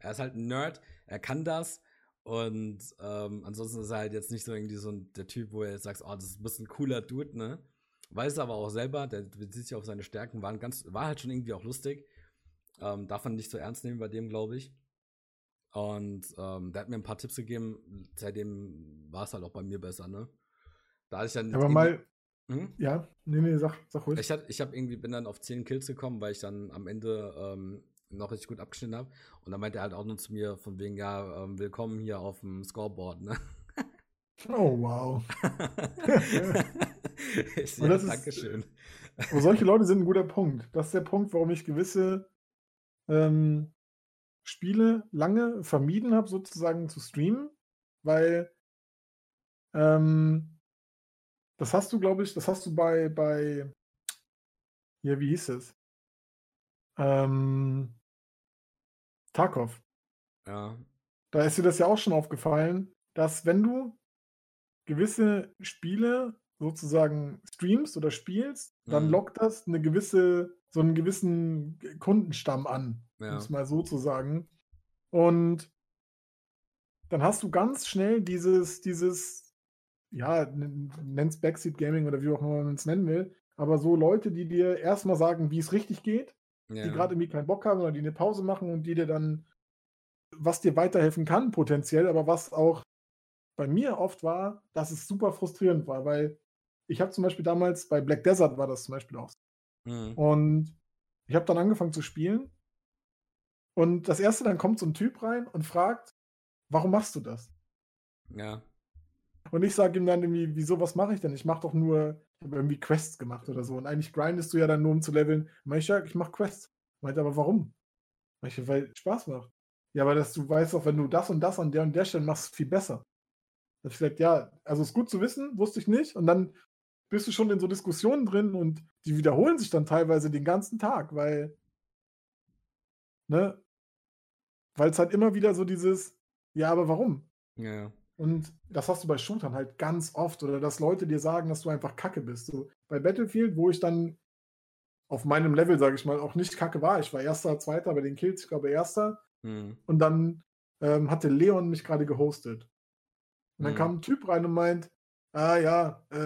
Er ist halt ein Nerd, er kann das und ähm, ansonsten ist er halt jetzt nicht so irgendwie so ein, der Typ, wo er jetzt sagt, oh, das ist ein bisschen cooler Dude, ne? Weiß aber auch selber, der bezieht sich auf seine Stärken, waren ganz, war halt schon irgendwie auch lustig. Ähm, darf man nicht so ernst nehmen bei dem, glaube ich. Und ähm, der hat mir ein paar Tipps gegeben, seitdem war es halt auch bei mir besser, ne? Da ich dann Aber mal, Hm? ja, nee, nee, sag, sag ruhig. Ich, hat, ich hab irgendwie bin dann auf 10 Kills gekommen, weil ich dann am Ende ähm, noch richtig gut abgeschnitten habe. Und dann meinte er halt auch nur zu mir von wegen, ja, ähm, willkommen hier auf dem Scoreboard, ne? Oh, wow. ja, das ist- Dankeschön. Aber solche Leute sind ein guter Punkt. Das ist der Punkt, warum ich gewisse ähm, Spiele lange vermieden habe, sozusagen zu streamen, weil ähm, das hast du, glaube ich, das hast du bei, bei, ja, wie hieß es? Ähm, Tarkov. Ja, Da ist dir das ja auch schon aufgefallen, dass wenn du gewisse Spiele sozusagen streamst oder spielst, dann Mhm. lockt das eine gewisse, so einen gewissen Kundenstamm an, um ja. es mal so zu sagen. Und dann hast du ganz schnell dieses, dieses, ja, nenn's Backseat Gaming oder wie auch immer man es nennen will, aber so Leute, die dir erstmal sagen, wie es richtig geht, die ja. gerade irgendwie keinen Bock haben oder die eine Pause machen und die dir dann, was dir weiterhelfen kann, potenziell, aber was auch bei mir oft war, dass es super frustrierend war, weil ich habe zum Beispiel damals bei Black Desert war das zum Beispiel auch. so. Mhm. Und ich habe dann angefangen zu spielen. Und das erste, dann kommt so ein Typ rein und fragt, warum machst du das? ja. Und ich sage ihm dann irgendwie, wieso, was mache ich denn? Ich mache doch nur, ich habe irgendwie Quests gemacht oder so. Und eigentlich grindest du ja dann nur, um zu leveln. Meinte ich, ja, ich mache Quests. Meinte aber, warum? Ich, weil es Spaß macht. Ja, aber dass du weißt auch, wenn du das und das an der und der Stelle machst, viel besser. Da ich gesagt, ja, also ist gut zu wissen, wusste ich nicht. Und dann bist du schon in so Diskussionen drin und die wiederholen sich dann teilweise den ganzen Tag, weil, ne, weil es halt immer wieder so dieses, ja, aber warum? Ja, Und das hast du bei Shootern halt ganz oft oder dass Leute dir sagen, dass du einfach kacke bist. So bei Battlefield, wo ich dann auf meinem Level, sage ich mal, auch nicht kacke war. Ich war erster, zweiter bei den Kills, ich glaube erster. Mhm. Und dann ähm, hatte Leon mich gerade gehostet. Und dann Mhm. kam ein Typ rein und meint, ah ja, äh,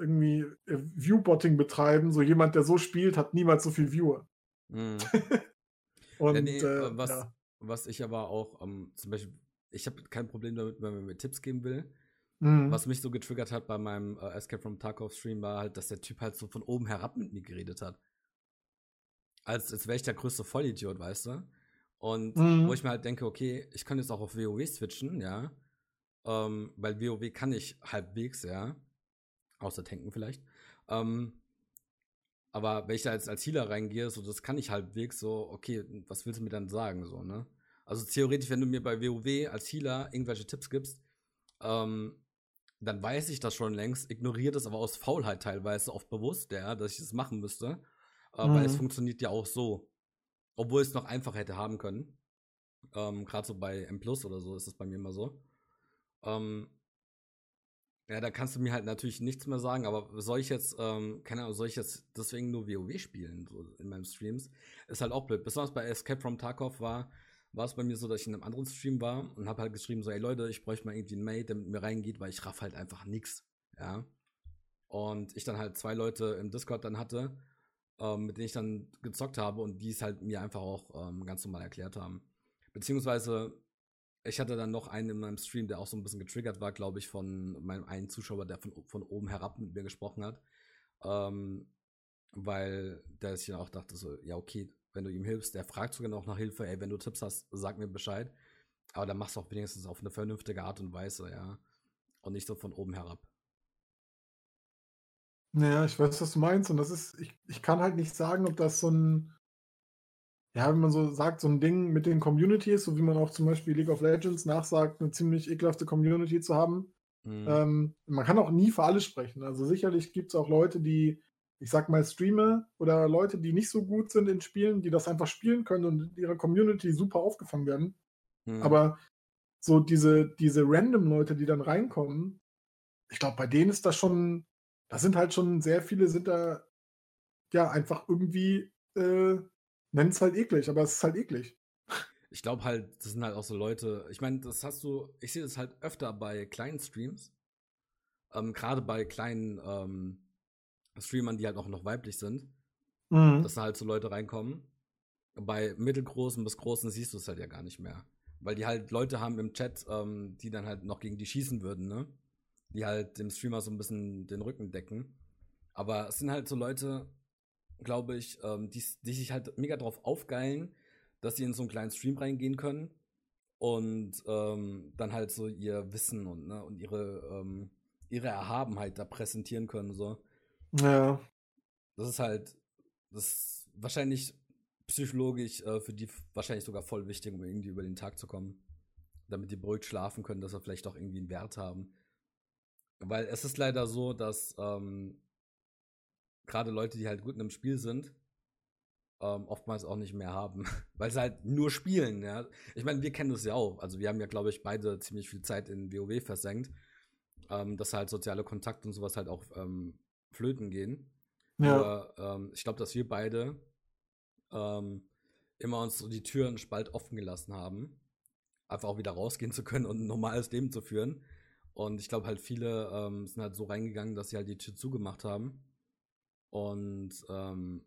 irgendwie äh, Viewbotting betreiben. So jemand, der so spielt, hat niemals so viel Viewer. Mhm. Und Ja, nee, äh, was, ja. was ich aber auch, ähm, zum Beispiel, ich habe kein Problem damit, wenn man mir Tipps geben will. Mhm. Was mich so getriggert hat bei meinem äh, Escape from Tarkov Stream war halt, dass der Typ halt so von oben herab mit mir geredet hat. Als, als wäre ich der größte Vollidiot, weißt du? Und Mhm. wo ich mir halt denke, okay, ich kann jetzt auch auf WoW switchen, ja. Ähm, weil WoW kann ich halbwegs, ja. Außer tanken vielleicht. Ähm, aber wenn ich da jetzt als Healer reingehe, so das kann ich halbwegs, so, okay, was willst du mir dann sagen, so, ne? Also theoretisch, wenn du mir bei WoW als Healer irgendwelche Tipps gibst, ähm, dann weiß ich das schon längst, ignoriere das aber aus Faulheit teilweise oft bewusst, ja, dass ich das machen müsste. Äh, Weil es Mhm. funktioniert ja auch so. Obwohl es noch einfacher hätte haben können. Ähm, Gerade so bei M Plus oder so ist es bei mir immer so. Ähm, ja, da kannst du mir halt natürlich nichts mehr sagen, aber soll ich jetzt, ähm, keine Ahnung, soll ich jetzt deswegen nur WoW spielen, so in meinen Streams? Ist halt auch blöd. Besonders bei Escape from Tarkov war, war es bei mir so, dass ich in einem anderen Stream war und habe halt geschrieben, so, ey Leute, ich bräuchte mal irgendwie einen Mate, der mit mir reingeht, weil ich raff halt einfach nix, ja. Und ich dann halt zwei Leute im Discord dann hatte, ähm, mit denen ich dann gezockt habe und die es halt mir einfach auch ähm, ganz normal erklärt haben. Beziehungsweise, ich hatte dann noch einen in meinem Stream, der auch so ein bisschen getriggert war, glaube ich, von meinem einen Zuschauer, der von, von oben herab mit mir gesprochen hat. Ähm, weil der sich dann auch dachte, so, ja, okay, wenn du ihm hilfst, der fragt sogar noch nach Hilfe, ey, wenn du Tipps hast, sag mir Bescheid. Aber dann machst du auch wenigstens auf eine vernünftige Art und Weise, ja. Und nicht so von oben herab. Ja, ich weiß, was du meinst. Und das ist, ich, ich kann halt nicht sagen, ob das so ein, ja, wenn man so sagt, so ein Ding mit den Communities, so wie man auch zum Beispiel League of Legends nachsagt, eine ziemlich ekelhafte Community zu haben. Mhm. Ähm, man kann auch nie für alle sprechen. Also sicherlich gibt es auch Leute, die, ich sag mal, Streamer oder Leute, die nicht so gut sind in Spielen, die das einfach spielen können und in ihrer Community super aufgefangen werden. Mhm. Aber so diese, diese random Leute, die dann reinkommen, ich glaube, bei denen ist das schon, da sind halt schon sehr viele, sind da ja einfach irgendwie, äh, nennen es halt eklig, aber es ist halt eklig. Ich glaube halt, das sind halt auch so Leute, ich meine, das hast du, ich sehe das halt öfter bei kleinen Streams. Ähm, Gerade bei kleinen ähm, Streamern, die halt auch noch weiblich sind, Mhm. dass da halt so Leute reinkommen. Bei mittelgroßen bis großen siehst du es halt ja gar nicht mehr. Weil die halt Leute haben im Chat, ähm, die dann halt noch gegen die schießen würden, ne? Die halt dem Streamer so ein bisschen den Rücken decken. Aber es sind halt so Leute, glaube ich, ähm, die, die sich halt mega drauf aufgeilen, dass sie in so einen kleinen Stream reingehen können und ähm, dann halt so ihr Wissen und, ne, und ihre, ähm, ihre Erhabenheit da präsentieren können. So. Ja. Das ist halt, das ist wahrscheinlich psychologisch äh, für die wahrscheinlich sogar voll wichtig, um irgendwie über den Tag zu kommen. Damit die beruhigt schlafen können, dass wir vielleicht auch irgendwie einen Wert haben. Weil es ist leider so, dass ähm, gerade Leute, die halt gut in einem Spiel sind, ähm, oftmals auch nicht mehr haben. Weil sie halt nur spielen, ja. Ich meine, wir kennen das ja auch. Also wir haben ja, glaube ich, beide ziemlich viel Zeit in WoW versenkt. Ähm, dass halt soziale Kontakte und sowas halt auch ähm, flöten gehen. Ja. Aber ähm, ich glaube, dass wir beide ähm, immer uns so die Tür einen Spalt offen gelassen haben. Einfach auch wieder rausgehen zu können und ein normales Leben zu führen. Und ich glaube halt, viele ähm, sind halt so reingegangen, dass sie halt die Tür zugemacht haben. Und ähm,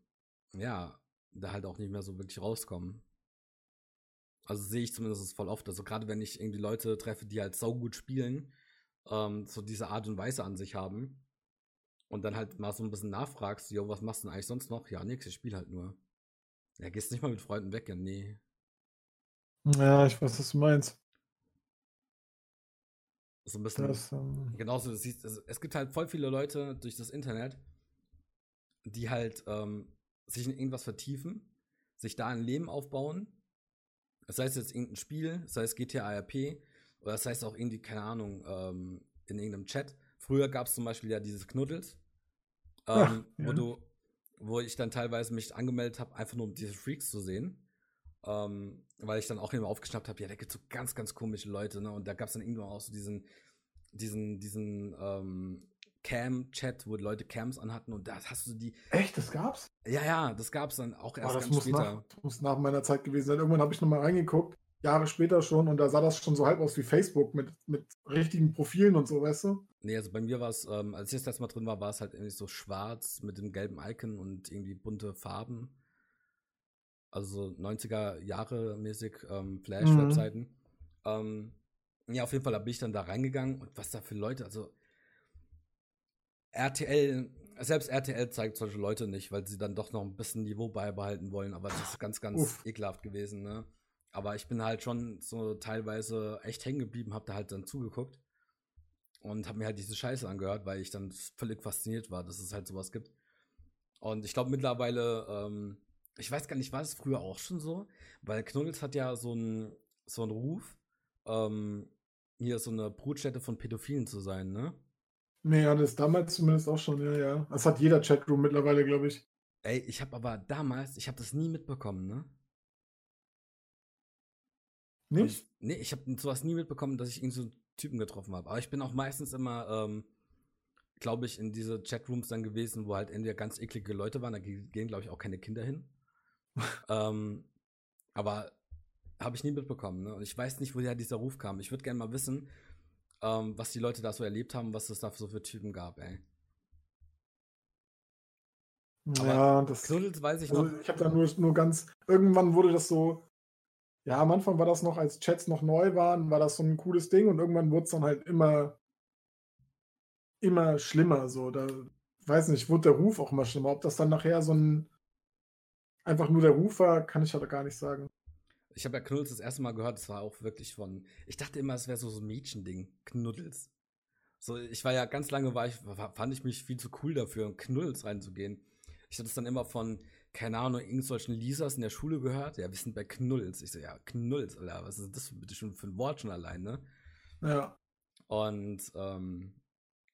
ja, da halt auch nicht mehr so wirklich rauskommen. Also sehe ich zumindest voll oft. Also gerade wenn ich irgendwie Leute treffe, die halt saugut spielen, ähm, so diese Art und Weise an sich haben. Und dann halt mal so ein bisschen nachfragst, jo, was machst du denn eigentlich sonst noch? Ja, nix, ich spiele halt nur. Ja, gehst nicht mal mit Freunden weg, ja, nee. Ja, ich weiß, was du meinst. So ein bisschen. Das, ähm, Genauso, du siehst, es, es gibt halt voll viele Leute durch das Internet, die halt ähm, sich in irgendwas vertiefen, sich da ein Leben aufbauen. Das heißt jetzt irgendein Spiel, das heißt GTA RP, oder das heißt auch irgendwie, keine Ahnung, ähm, in irgendeinem Chat. Früher gab es zum Beispiel ja dieses Knuddels, ähm, Ja, ja. wo du, wo ich dann teilweise mich angemeldet habe, einfach nur um diese Freaks zu sehen. Ähm, weil ich dann auch immer aufgeschnappt habe, ja, da gibt so ganz, ganz komische Leute, ne? Und da gab es dann irgendwann auch so diesen, diesen, diesen ähm, Cam-Chat, wo Leute Cams anhatten und da hast du die. echt, das gab's? Ja, ja, das gab's dann auch Oh, erst das ganz muss später. nach, das muss nach meiner Zeit gewesen sein. Irgendwann habe ich nochmal reingeguckt, Jahre später schon, und da sah das schon so halb aus wie Facebook mit, mit richtigen Profilen und so, weißt du? Nee, also bei mir war es, ähm, als ich das letzte Mal drin war, war es halt irgendwie so schwarz mit dem gelben Icon und irgendwie bunte Farben. Also so 90er Jahre mäßig ähm, Flash-Webseiten. Ähm, Ja, auf jeden Fall, bin ich dann da reingegangen und was da für Leute, also RTL, selbst RTL zeigt solche Leute nicht, weil sie dann doch noch ein bisschen Niveau beibehalten wollen, aber das ist ganz, ganz Uff. ekelhaft gewesen, ne? Aber ich bin halt schon so teilweise echt hängen geblieben, hab da halt dann zugeguckt und hab mir halt diese Scheiße angehört, weil ich dann völlig fasziniert war, dass es halt sowas gibt. Und ich glaube mittlerweile, ähm, ich weiß gar nicht, war es früher auch schon so? Weil Knuddels hat ja so einen so einen Ruf, ähm, hier so eine Brutstätte von Pädophilen zu sein, ne? Nee, ja, das damals zumindest auch schon, ja, ja. Das hat jeder Chatroom mittlerweile, glaube ich. Ey, ich habe aber damals, ich habe das nie mitbekommen, ne? Nicht? Und, nee, ich habe sowas nie mitbekommen, dass ich irgendeinen so Typen getroffen habe. Aber ich bin auch meistens immer, ähm, glaube ich, in diese Chatrooms dann gewesen, wo halt entweder ganz eklige Leute waren, da gehen, glaube ich, auch keine Kinder hin. ähm, aber habe ich nie mitbekommen. Ne? Und ich weiß nicht, woher dieser Ruf kam. Ich würde gerne mal wissen, ähm, was die Leute da so erlebt haben, was es da so für Typen gab, ey. Aber ja, das Knuddels weiß ich also noch. Ich habe da nur, nur ganz. Irgendwann wurde das so. Ja, am Anfang war das noch, als Chats noch neu waren, war das so ein cooles Ding und irgendwann wurde es dann halt immer, immer schlimmer. So, da weiß nicht, wurde der Ruf auch immer schlimmer. Ob das dann nachher so ein einfach nur der Ruf war, kann ich halt gar nicht sagen. Ich habe ja Knuddels das erste Mal gehört, das war auch wirklich von. Ich dachte immer, es wäre so, so ein Mädchending. Knuddels. So, ich war ja ganz lange, war ich, fand ich mich viel zu cool dafür, in Knuddels reinzugehen. Ich hatte es dann immer von, keine Ahnung, irgendwelchen Lisas in der Schule gehört. Ja, wir sind bei Knuddels. Ich so, ja, Knuddels, Alter, was ist das bitte schon für ein Wort schon allein, ne? Ja. Und, ähm,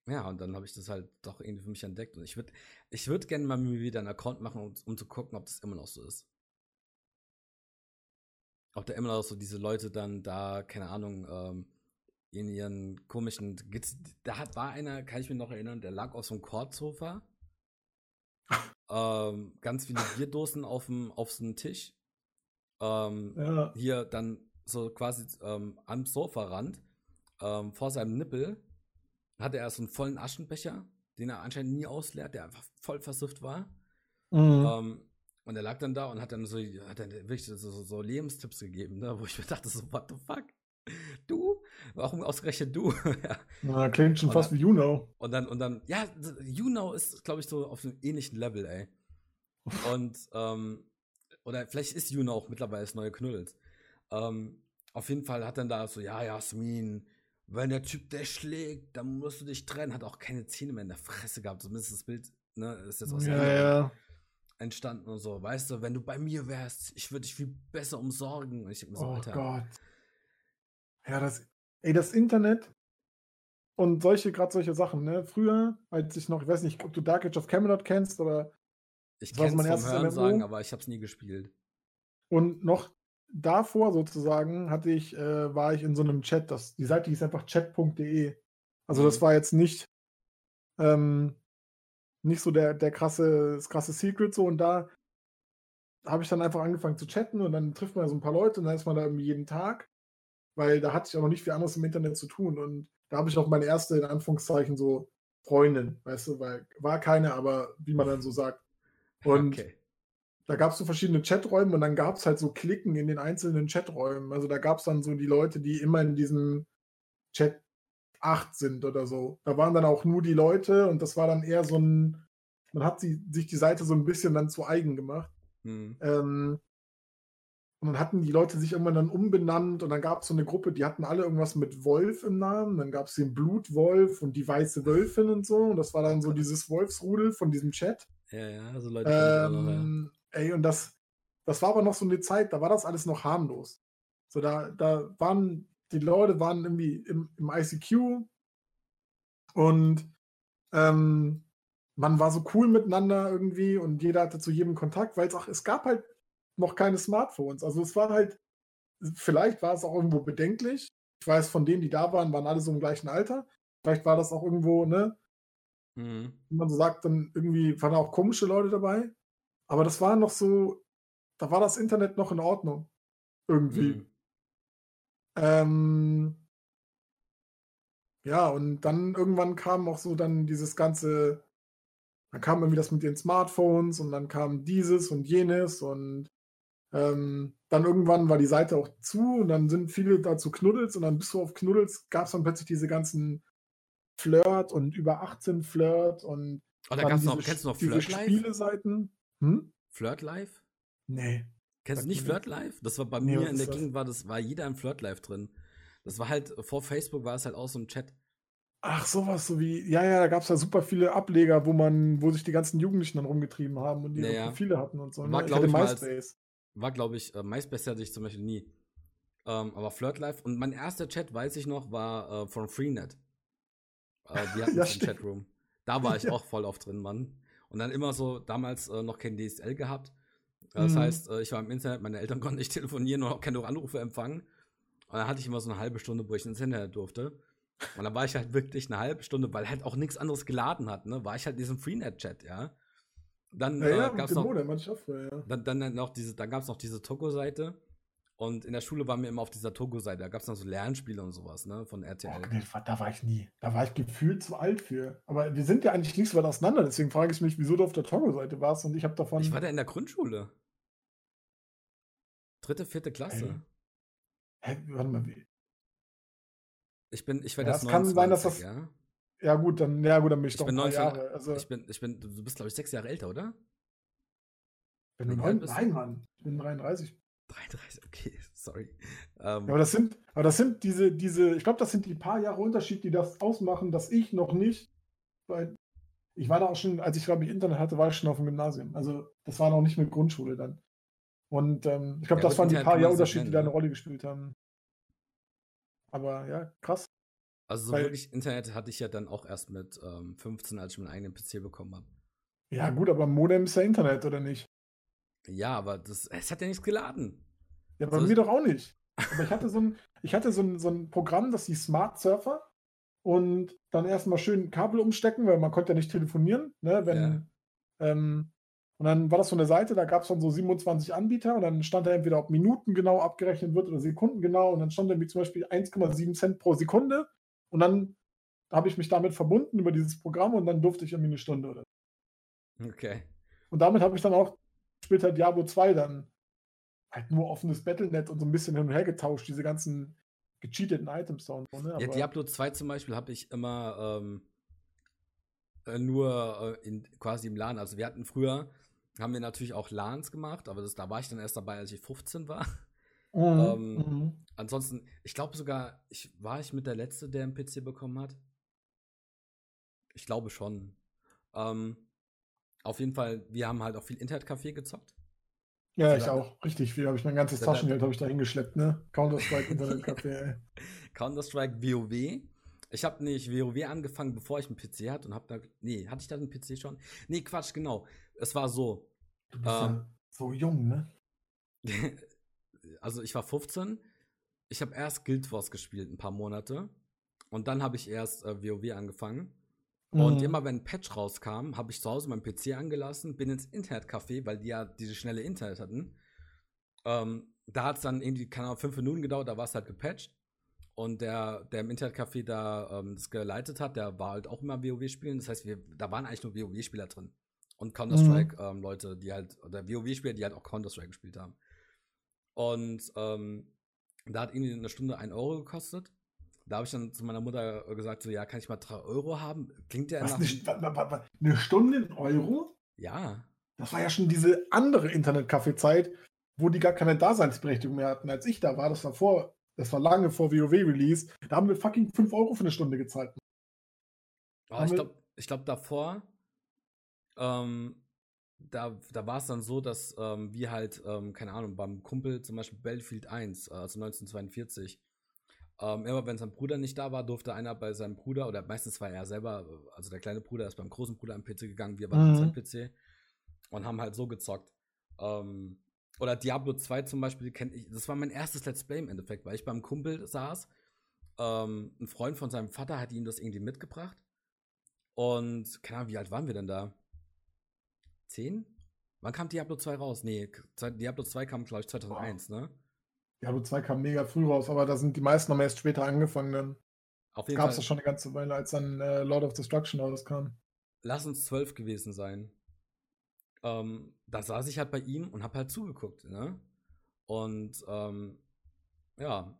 ja, und dann habe ich das halt doch irgendwie für mich entdeckt. Und ich würde ich würd gerne mal mir wieder einen Account machen, um, um zu gucken, ob das immer noch so ist ob da immer noch so diese Leute dann da, keine Ahnung, ähm, in ihren komischen, da hat, war einer, kann ich mich noch erinnern, der lag auf so einem Kordsofa, ähm, ganz viele Bierdosen auf dem, auf so einem Tisch, ähm, ja. hier dann so quasi ähm, am Sofarand, ähm, vor seinem Nippel, hatte er so einen vollen Aschenbecher, den er anscheinend nie ausleert, der einfach voll versüfft war. Mhm. Und er lag dann da und hat dann so, hat dann wirklich so, so Lebenstipps gegeben, ne, wo ich mir dachte, so, what the fuck? Du? Warum ausgerechnet du? ja. Na, klingt schon und fast dann, wie Know. Und dann, und dann, ja, Know ist, glaube ich, so auf einem ähnlichen Level, ey. und, ähm, oder vielleicht ist Know auch mittlerweile das neue Knuddels. Ähm, auf jeden Fall hat dann da so, ja, Jasmin, wenn der Typ der schlägt, dann musst du dich trennen. Hat auch keine Zähne mehr in der Fresse gehabt. Zumindest das Bild, ne, ist jetzt aus ja, ja entstanden und so. Weißt du, wenn du bei mir wärst, ich würde dich viel besser umsorgen. Und ich denke mir so, oh Alter. Gott. Ja, das, ey, das Internet und solche, gerade solche Sachen, ne? Früher, als ich noch, ich weiß nicht, ob du Dark Age of Camelot kennst, aber ich kenne es vom Hören sagen, aber ich habe es nie gespielt. Und noch davor sozusagen hatte ich, äh, war ich in so einem Chat, das, die Seite hieß einfach chat.de. Also mhm. das war jetzt nicht ähm, nicht so der, der krasse, das krasse Secret so und da habe ich dann einfach angefangen zu chatten und dann trifft man ja so ein paar Leute und dann ist man da irgendwie jeden Tag, weil da hatte ich auch noch nicht viel anderes im Internet zu tun und da habe ich noch meine erste, in Anführungszeichen, so Freundin, weißt du, weil war keine, aber wie man dann so sagt. Und okay. da gab es so verschiedene Chaträume und dann gab es halt so Klicken in den einzelnen Chaträumen. Also da gab es dann so die Leute, die immer in diesem Chat acht sind oder so. Da waren dann auch nur die Leute und das war dann eher so ein, man hat sie, sich die Seite so ein bisschen dann zu eigen gemacht. Mhm. Ähm, und dann hatten die Leute sich irgendwann dann umbenannt und dann gab es so eine Gruppe, die hatten alle irgendwas mit Wolf im Namen. Dann gab es den Blutwolf und die weiße Wölfin und so. Und das war dann so dieses Wolfsrudel von diesem Chat. Ja, ja, also Leute. Ähm, ja. Ey, und das, das war aber noch so eine Zeit, da war das alles noch harmlos. So, da, da waren die Leute waren irgendwie im, im ICQ und ähm, man war so cool miteinander irgendwie und jeder hatte zu jedem Kontakt, weil es auch, es gab halt noch keine Smartphones. Also es war halt, vielleicht war es auch irgendwo bedenklich. Ich weiß, von denen, die da waren, waren alle so im gleichen Alter. Vielleicht war das auch irgendwo, ne? Mhm. Wie man so sagt, dann irgendwie waren auch komische Leute dabei. Aber das war noch so, da war das Internet noch in Ordnung. Irgendwie. Mhm. Ähm, ja, und dann irgendwann kam auch so dann dieses ganze, dann kam irgendwie das mit den Smartphones und dann kam dieses und jenes und Ähm, dann irgendwann war die Seite auch zu und dann sind viele dazu Knuddels und dann bist du auf Knuddels, gab es dann plötzlich diese ganzen Flirt und über 18 Flirt und Oh, da dann gab's noch, kennst du noch Flirt Live? Spieleseiten. Hm? Flirt Live? Nee. Kennst du nicht mir Flirt Live? Das war bei Nee, mir in der? Gegend, war, das war jeder im Flirt Live drin. Das war halt, vor Facebook war es halt auch so ein Chat. Ach, sowas, so wie, ja, ja, da gab es ja super viele Ableger, wo man, wo sich die ganzen Jugendlichen dann rumgetrieben haben und ihre Naja. Profile hatten und so. War, Ne? Ich glaub hatte ich, mal als- MySpace. War, glaube ich, äh, MySpace hatte ich zum Beispiel nie. Ähm, aber Flirt Live. Und mein erster Chat, weiß ich noch, war äh, von Freenet. Äh, die hatten Ja, einen. Chatroom. Da war ich Ja. auch voll oft drin, Mann. Und dann immer so, damals äh, noch kein DSL gehabt. Äh, Das Mhm. heißt, äh, ich war im Internet, meine Eltern konnten nicht telefonieren und auch keine Anrufe empfangen. Und dann hatte ich immer so eine halbe Stunde, wo ich ins Internet durfte. Und dann war ich halt wirklich eine halbe Stunde, weil halt auch nichts anderes geladen hat, ne? War ich halt in diesem Freenet-Chat, ja. Dann Ja, äh, ja, mit gab's noch, Modem früher, ja. dann, dann noch diese, dann gab es noch diese Togo-Seite. Und in der Schule waren wir immer auf dieser Togo-Seite. Da gab es noch so Lernspiele und sowas, ne? Von Oh, RTL. nee, da war ich nie. Da war ich gefühlt zu alt für. Aber wir sind ja eigentlich nicht so weit auseinander, deswegen frage ich mich, wieso du auf der Togo-Seite warst und ich habe davon. Ich war da in der Grundschule. Dritte, vierte Klasse. Hä? Warte mal, wie? Ich bin, ich werde Ja, jetzt es kann sein, dass 29, das- ja. Ja, gut, dann, ja, gut, dann bin ich, Ich doch bin ein paar 19 Jahre. Also, Ich bin, ich bin, du bist, glaube ich, sechs Jahre älter, oder? wie neun, nein, Mann, ich bin 33. 33, okay, sorry. Ähm, aber das sind, aber das sind diese, diese, ich glaube, das sind die paar Jahre Unterschied, die das ausmachen, dass ich noch nicht, weil ich war da auch schon, als ich glaube ich Internet hatte, war ich schon auf dem Gymnasium. Also das war noch nicht mit Grundschule dann. Und ähm, ich glaube, Ja, das waren die paar Jahre Unterschied, die da eine ne? Rolle gespielt haben. Aber ja, krass. also so weil- wirklich Internet hatte ich ja dann auch erst mit ähm, 15, als ich meinen eigenen PC bekommen habe. Ja, gut, aber Modem ist ja Internet, oder nicht? Ja, aber das, es hat ja nichts geladen. Ja, bei So ist- mir doch auch nicht. Aber ich hatte so ein, ich hatte so ein, so ein Programm, das hieß Smart Surfer. Und dann erstmal schön Kabel umstecken, weil man konnte ja nicht telefonieren, ne, wenn, ähm, und dann war das von der Seite, da gab es dann so 27 Anbieter und dann stand da entweder, ob Minuten genau abgerechnet wird oder Sekunden genau und dann stand da irgendwie zum Beispiel 1,7 Cent pro Sekunde und dann habe ich mich damit verbunden über dieses Programm und dann durfte ich irgendwie eine Stunde oder Okay. und damit habe ich dann auch später Diablo 2 dann halt nur offenes Battlenet und so ein bisschen hin und her getauscht, diese ganzen gecheateten Items da und so. Ne? Ja, Diablo 2 zum Beispiel habe ich immer ähm, äh, nur äh, in, quasi im LAN. Also wir hatten früher, haben wir natürlich auch LANs gemacht, aber das, da war ich dann erst dabei, als ich 15 war. Mhm, ähm, mhm. Ansonsten, ich glaube sogar, ich, war ich mit der Letzte, der einen PC bekommen hat? Ich glaube schon. Ähm, auf jeden Fall, wir haben halt auch viel Internetcafé gezockt. Ja, da- ich auch. Richtig viel. Habe ich mein ganzes Taschengeld habe ich da hingeschleppt, ne? Counter-Strike, Internetcafé, ey. Counter-Strike, WoW. Ich habe nicht WoW angefangen, bevor ich einen PC hatte und habe da. Nee, hatte ich da einen PC schon? Nee, Quatsch, genau. Es war so. Du bist Ähm. ja so jung, ne? also ich war 15. Ich habe erst Guild Wars gespielt, ein paar Monate. Und dann habe ich erst äh, WoW angefangen. Und Mhm. immer wenn ein Patch rauskam, habe ich zu Hause meinen PC angelassen, bin ins Internetcafé, weil die ja diese schnelle Internet hatten. Ähm, da hat es dann irgendwie, keine Ahnung, fünf Minuten gedauert, da war es halt gepatcht. Und der, der im Internetcafé da ähm, das geleitet hat, der war halt auch immer WoW spielen. Das heißt, wir, da waren eigentlich nur WoW-Spieler drin. Und Counter-Strike-Leute, die halt, oder WoW-Spieler, die halt auch Counter-Strike gespielt haben. Und ähm, da hat irgendwie eine Stunde 1 Euro gekostet. Da habe ich dann zu meiner Mutter gesagt, so, ja, kann ich mal 3 Euro haben? Klingt ja Was, nach... eine, Stunde in Euro? Ja, Das war ja schon diese andere Internetcafé-Zeit, wo die gar keine Daseinsberechtigung mehr hatten. Als ich da war, das war vor, das war lange vor WoW-Release, da haben wir fucking 5 Euro für eine Stunde gezahlt. Haben ich glaube, ich glaub, davor, ähm, da, da war es dann so, dass ähm, wir halt, ähm, keine Ahnung, beim Kumpel zum Beispiel Battlefield 1, äh, also 1942, ähm, immer wenn sein Bruder nicht da war, durfte einer bei seinem Bruder, oder meistens war er selber, also der kleine Bruder ist beim großen Bruder am PC gegangen, wir waren Mhm. an seinem PC und haben halt so gezockt. Ähm, oder Diablo 2 zum Beispiel, kenn ich, das war mein erstes Let's Play im Endeffekt, weil ich beim Kumpel saß. Ähm, ein Freund von seinem Vater hat ihm das irgendwie mitgebracht. Und, keine Ahnung, wie alt waren wir denn da? Zehn? Wann kam Diablo 2 raus? Nee, Diablo 2 kam, glaube ich, 2001, ne? Diablo 2 kam mega früh raus, aber da sind die meisten haben erst später angefangen. Dann Auf jeden gab es Fall, das schon eine ganze Weile, als dann äh, Lord of Destruction rauskam. lass uns zwölf gewesen sein. Ähm, da saß ich halt bei ihm und hab halt zugeguckt, ne? Und ähm, ja,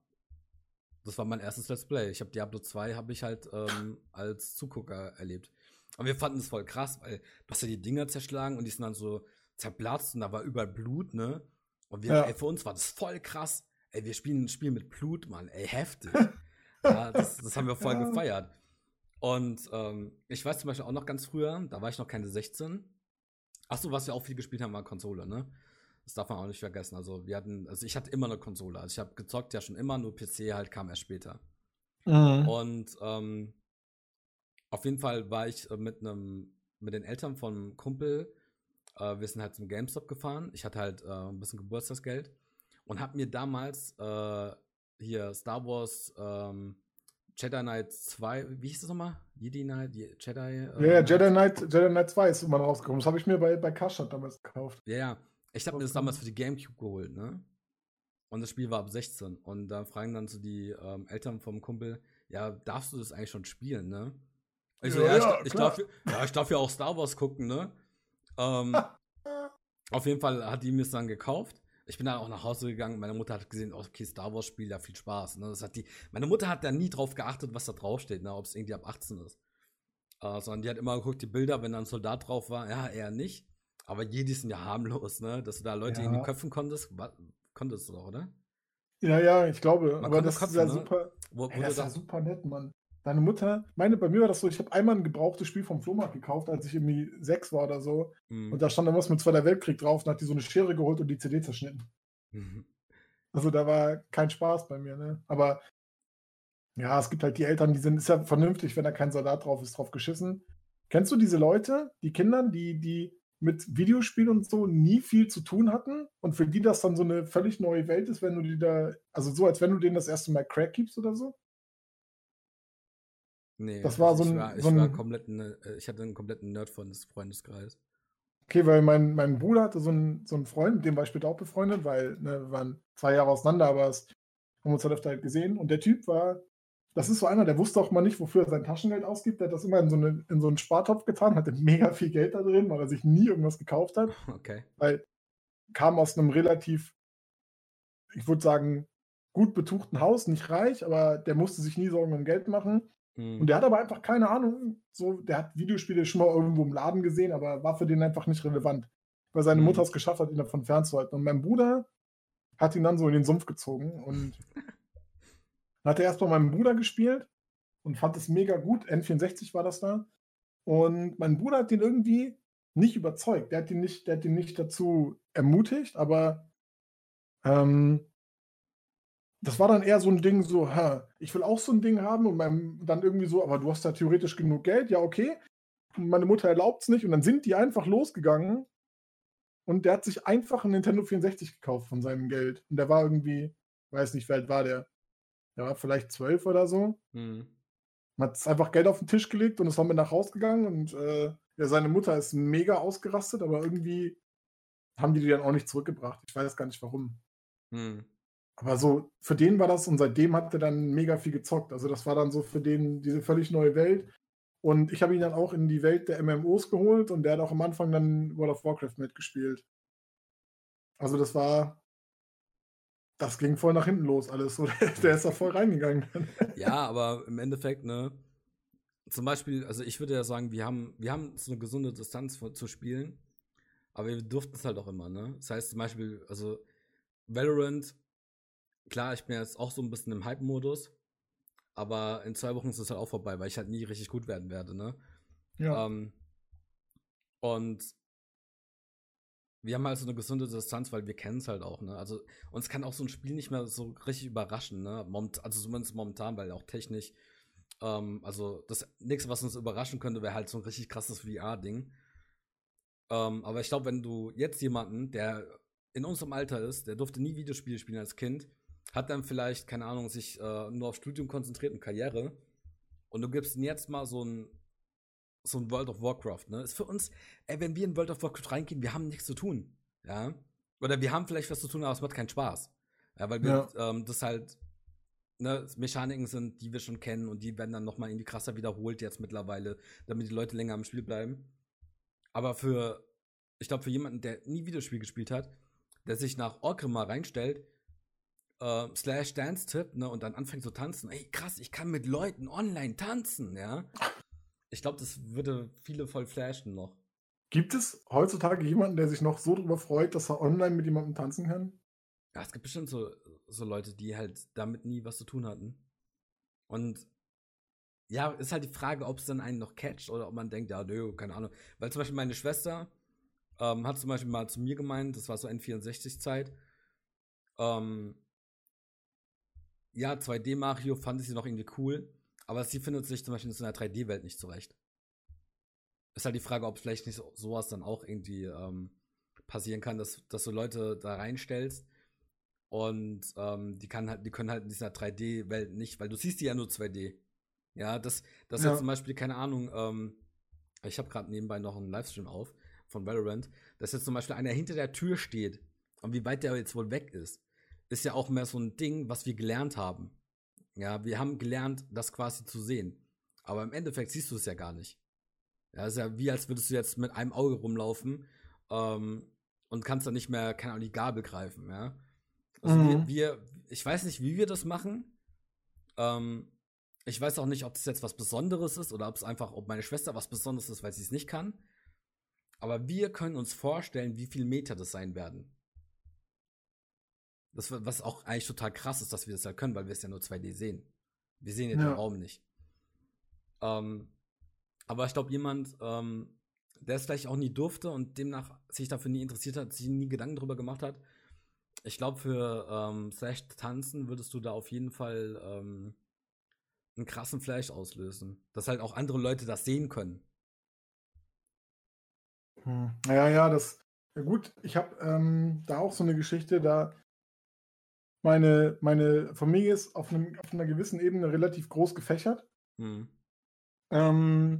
das war mein erstes Let's Play. Ich habe Diablo 2 habe ich halt ähm, als Zugucker erlebt. Und wir fanden es voll krass, weil du hast ja die Dinger zerschlagen und die sind dann so zerplatzt und da war überall Blut, ne? Und wir, ja. ey, für uns war das voll krass. Ey, wir spielen ein Spiel mit Blut, Mann. Ey, heftig. ja, das, das, haben wir voll ja. gefeiert. Und ähm, ich weiß zum Beispiel auch noch ganz früher, da war ich noch keine 16. Achso, was wir auch viel gespielt haben, war Konsole, ne? Das darf man auch nicht vergessen. Also wir hatten, also ich hatte immer eine Konsole. Also ich habe gezockt ja schon immer, nur PC halt kam erst später. Mhm. Und ähm, auf jeden Fall war ich äh, mit einem, mit den Eltern von einem Kumpel, äh, wir sind halt zum GameStop gefahren. Ich hatte halt äh, ein bisschen Geburtstagsgeld und habe mir damals äh, hier Star Wars ähm, Jedi Knight 2, wie hieß das nochmal? Jedi Knight, Jedi? Äh, ja, ja, Jedi Knight, Jedi Knight 2 ist immer rausgekommen. Das habe ich mir bei, bei Karstadt damals gekauft. Ja, ja. Ich habe mir das damals für die Gamecube geholt, ne? Und das Spiel war ab 16. Und da fragen dann so die ähm, Eltern vom Kumpel, ja, darfst du das eigentlich schon spielen, ne? Ich so, ja, ja, ich, ich darf, ja, ich darf ja auch Star Wars gucken, ne? Ähm, auf jeden Fall hat die mir es dann gekauft. Ich bin dann auch nach Hause gegangen. Meine Mutter hat gesehen, okay, Star Wars Spiel, ja viel Spaß. Ne? Das hat die, meine Mutter hat da nie drauf geachtet, was da draufsteht, ne? ob es irgendwie ab 18 ist. Äh, sondern die hat immer geguckt, die Bilder, wenn da ein Soldat drauf war, ja, eher nicht. Aber Jedi sind ja harmlos, ne? Dass du da Leute ja. irgendwie köpfen konntest. Konntest du doch, oder? Ja, ja, ich glaube. Man aber das köpfen, ist ja ne? super. Wo ey, das ist ja super nett, Mann. Deine Mutter, meine, bei mir war das so, ich habe einmal ein gebrauchtes Spiel vom Flohmarkt gekauft, als ich irgendwie sechs war oder so. Mhm. Und da stand dann was mit Zweiter Weltkrieg drauf und hat die so eine Schere geholt und die CD zerschnitten. Mhm. Also da war kein Spaß bei mir, ne? Aber ja, es gibt halt die Eltern, die sind, ist ja vernünftig, wenn da kein Soldat drauf ist, drauf geschissen. Kennst du diese Leute, die Kinder, die, die mit Videospielen und so nie viel zu tun hatten und für die das dann so eine völlig neue Welt ist, wenn du die da, also so, als wenn du denen das erste Mal Crack gibst oder so? Nee, das war so ein. Ich war, ich so ein, war komplett eine, äh, ich hatte einen kompletten Nerd von des Freundeskreis. Okay, weil mein, mein Bruder hatte so einen, so einen Freund, mit dem war ich später auch befreundet, weil ne, wir waren zwei Jahre auseinander, aber es haben uns halt öfter halt gesehen. Und der Typ war das ist so einer, der wusste auch mal nicht, wofür er sein Taschengeld ausgibt. Der hat das immer in so, eine, in so einen Spartopf getan, hatte mega viel Geld da drin, weil er sich nie irgendwas gekauft hat. Okay. Weil kam aus einem relativ, ich würde sagen, gut betuchten Haus, nicht reich, aber der musste sich nie Sorgen um Geld machen. Hm. Und der hat aber einfach keine Ahnung. So, der hat Videospiele schon mal irgendwo im Laden gesehen, aber war für den einfach nicht relevant. Weil seine hm. Mutter es geschafft hat, ihn davon fernzuhalten. Und mein Bruder hat ihn dann so in den Sumpf gezogen und Dann hat er erst bei meinem Bruder gespielt und fand es mega gut. N64 war das da. Und mein Bruder hat ihn irgendwie nicht überzeugt. Der hat ihn nicht, der hat ihn nicht dazu ermutigt, aber ähm, das war dann eher so ein Ding, so, hä, ich will auch so ein Ding haben und mein, dann irgendwie so, aber du hast da theoretisch genug Geld, ja, okay. Und meine Mutter erlaubt es nicht und dann sind die einfach losgegangen und der hat sich einfach ein Nintendo 64 gekauft von seinem Geld. Und der war irgendwie, weiß nicht, wie alt war der? der war vielleicht zwölf oder so. Mhm. Hat einfach Geld auf den Tisch gelegt und ist dann mit nach Hause gegangen und äh, ja, seine Mutter ist mega ausgerastet, aber irgendwie haben die die dann auch nicht zurückgebracht. Ich weiß gar nicht warum. Mhm. Aber so, für den war das und seitdem hat er dann mega viel gezockt. Also das war dann so für den diese völlig neue Welt. Und ich habe ihn dann auch in die Welt der MMOs geholt und der hat auch am Anfang dann World of Warcraft mitgespielt. Also das war, das ging voll nach hinten los alles. Der, ist da voll reingegangen. ja, aber im Endeffekt, ne, zum Beispiel, also ich würde ja sagen, wir haben, wir haben so eine gesunde Distanz zu spielen, aber wir durften es halt auch immer, ne? Das heißt zum Beispiel, also Valorant, klar, ich bin jetzt auch so ein bisschen im Hype-Modus, aber in zwei Wochen ist es halt auch vorbei, weil ich halt nie richtig gut werden werde, ne? Ja. Ähm, und wir haben halt so eine gesunde Distanz, weil wir kennen es halt auch, ne? Also uns kann auch so ein Spiel nicht mehr so richtig überraschen, ne? Moment, also zumindest momentan, weil auch technisch, ähm, also das nächste, was uns überraschen könnte, wäre halt so ein richtig krasses VR-Ding. Ähm, aber ich glaube, wenn du jetzt jemanden, der in unserem Alter ist, der durfte nie Videospiele spielen als Kind, hat dann vielleicht, keine Ahnung, sich äh, nur auf Studium konzentriert und Karriere. Und du gibst ihm jetzt mal so ein so ein World of Warcraft, ne? Ist für uns, ey, wenn wir in World of Warcraft reingehen, wir haben nichts zu tun, ja? Oder wir haben vielleicht was zu tun, aber es macht keinen Spaß. Ja, weil wir ja. ähm, das halt, ne, Mechaniken sind, die wir schon kennen und die werden dann nochmal irgendwie krasser wiederholt jetzt mittlerweile, damit die Leute länger am Spiel bleiben. Aber für, ich glaube, für jemanden, der nie Videospiel gespielt hat, der sich nach Orgrimmar reinstellt, äh, slash Dance-Tipp, ne, und dann anfängt zu tanzen. Ey, krass, ich kann mit Leuten online tanzen, ja. Ich glaube, das würde viele voll flashen noch. Gibt es heutzutage jemanden, der sich noch so darüber freut, dass er online mit jemandem tanzen kann? Ja, es gibt bestimmt so, so Leute, die halt damit nie was zu tun hatten. Und ja, ist halt die Frage, ob es dann einen noch catcht oder ob man denkt, ja, nö, keine Ahnung. Weil zum Beispiel meine Schwester ähm, hat zum Beispiel mal zu mir gemeint, das war so N64-Zeit, ähm, ja, 2D Mario fand sie noch irgendwie cool, aber sie findet sich zum Beispiel in so einer 3D-Welt nicht zurecht. Ist halt die Frage, ob vielleicht nicht so, sowas dann auch irgendwie ähm, passieren kann, dass, dass du Leute da reinstellst und ähm, die, kann halt, die können halt in dieser 3D-Welt nicht, weil du siehst die ja nur 2D. Ja, das, das ja. jetzt zum Beispiel, keine Ahnung, ähm, ich habe gerade nebenbei noch einen Livestream auf von Valorant, dass jetzt zum Beispiel einer hinter der Tür steht und wie weit der jetzt wohl weg ist ist ja auch mehr so ein Ding, was wir gelernt haben. Ja, wir haben gelernt, das quasi zu sehen. Aber im Endeffekt siehst du es ja gar nicht. Ja, ist ja wie, als würdest du jetzt mit einem Auge rumlaufen ähm, und kannst dann nicht mehr, keine Ahnung, die Gabel greifen, ja. Also mhm. wir, wir, ich weiß nicht, wie wir das machen. Ähm, ich weiß auch nicht, ob das jetzt was Besonderes ist oder ob es einfach, ob meine Schwester was Besonderes ist, weil sie es nicht kann. Aber wir können uns vorstellen, wie viel Meter das sein werden. Das, was auch eigentlich total krass ist, dass wir das ja können, weil wir es ja nur 2D sehen. Wir sehen ja, den Raum nicht. Ähm, aber ich glaube, jemand, ähm, der es vielleicht auch nie durfte und demnach sich dafür nie interessiert hat, sich nie Gedanken darüber gemacht hat, ich glaube, für ähm, Slash Tanzen würdest du da auf jeden Fall ähm, einen krassen Flash auslösen. Dass halt auch andere Leute das sehen können. Hm. Ja, ja, das. Ja gut, ich habe ähm, da auch so eine Geschichte, da meine, meine Familie ist auf, einem, auf einer gewissen Ebene relativ groß gefächert. Mhm. Ähm,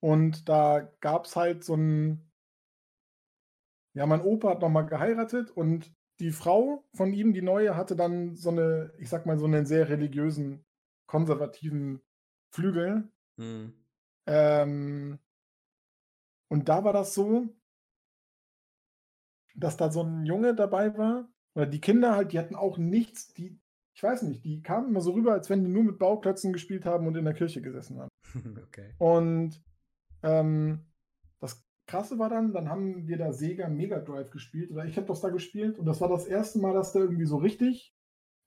und da gab es halt so ein, ja, mein Opa hat nochmal geheiratet und die Frau von ihm, die neue, hatte dann so eine, ich sag mal, so einen sehr religiösen, konservativen Flügel. Mhm. Ähm, und da war das so, dass da so ein Junge dabei war, oder die Kinder halt, die hatten auch nichts, die, ich weiß nicht, die kamen immer so rüber, als wenn die nur mit Bauklötzen gespielt haben und in der Kirche gesessen haben. okay. Und ähm, das Krasse war dann, dann haben wir da Sega Mega Drive gespielt, oder ich habe das da gespielt, und das war das erste Mal, dass der irgendwie so richtig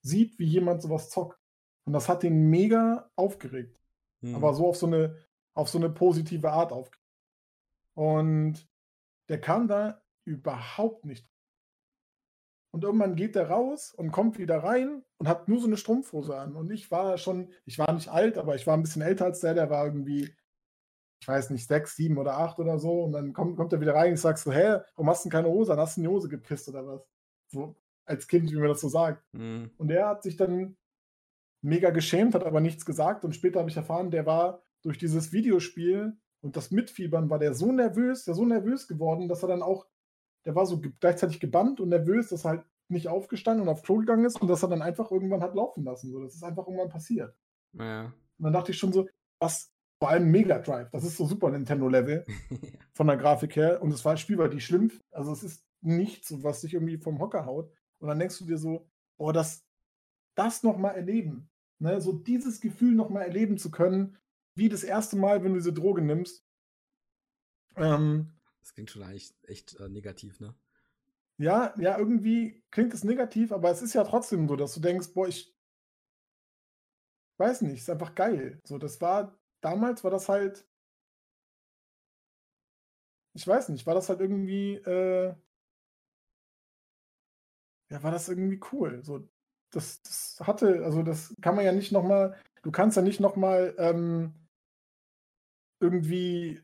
sieht, wie jemand sowas zockt. Und das hat den mega aufgeregt. Hm. Aber so auf so eine, auf so eine positive Art aufgeregt. Und der kam da überhaupt nicht und irgendwann geht der raus und kommt wieder rein und hat nur so eine Strumpfhose an. Und ich war schon, ich war nicht alt, aber ich war ein bisschen älter als der, der war irgendwie, ich weiß nicht, sechs, sieben oder acht oder so. Und dann kommt, kommt er wieder rein und ich sag so, hä, warum hast du denn keine Hose an? Hast du in die Hose gepisst oder was? So, als Kind, wie man das so sagt. Mhm. Und der hat sich dann mega geschämt, hat aber nichts gesagt. Und später habe ich erfahren, der war durch dieses Videospiel und das Mitfiebern war der so nervös, der so nervös geworden, dass er dann auch der war so gleichzeitig gebannt und nervös, dass er halt nicht aufgestanden und auf Klo gegangen ist und dass er dann einfach irgendwann hat laufen lassen. So, das ist einfach irgendwann passiert. Ja. Und dann dachte ich schon so, was, vor allem Mega Drive, das ist so Super Nintendo-Level von der Grafik her und es war spielbar, die schlimm, also es ist nichts, was dich irgendwie vom Hocker haut. Und dann denkst du dir so, oh, das, das nochmal erleben, ne? so dieses Gefühl nochmal erleben zu können, wie das erste Mal, wenn du diese Droge nimmst. Ähm, das klingt schon eigentlich echt äh, negativ, ne? Ja, ja, irgendwie klingt es negativ, aber es ist ja trotzdem so, dass du denkst, boah, ich weiß nicht, ist einfach geil. So, das war, damals war das halt, ich weiß nicht, war das halt irgendwie, äh, ja, war das irgendwie cool. So, das, das hatte, also das kann man ja nicht nochmal, du kannst ja nicht nochmal ähm, irgendwie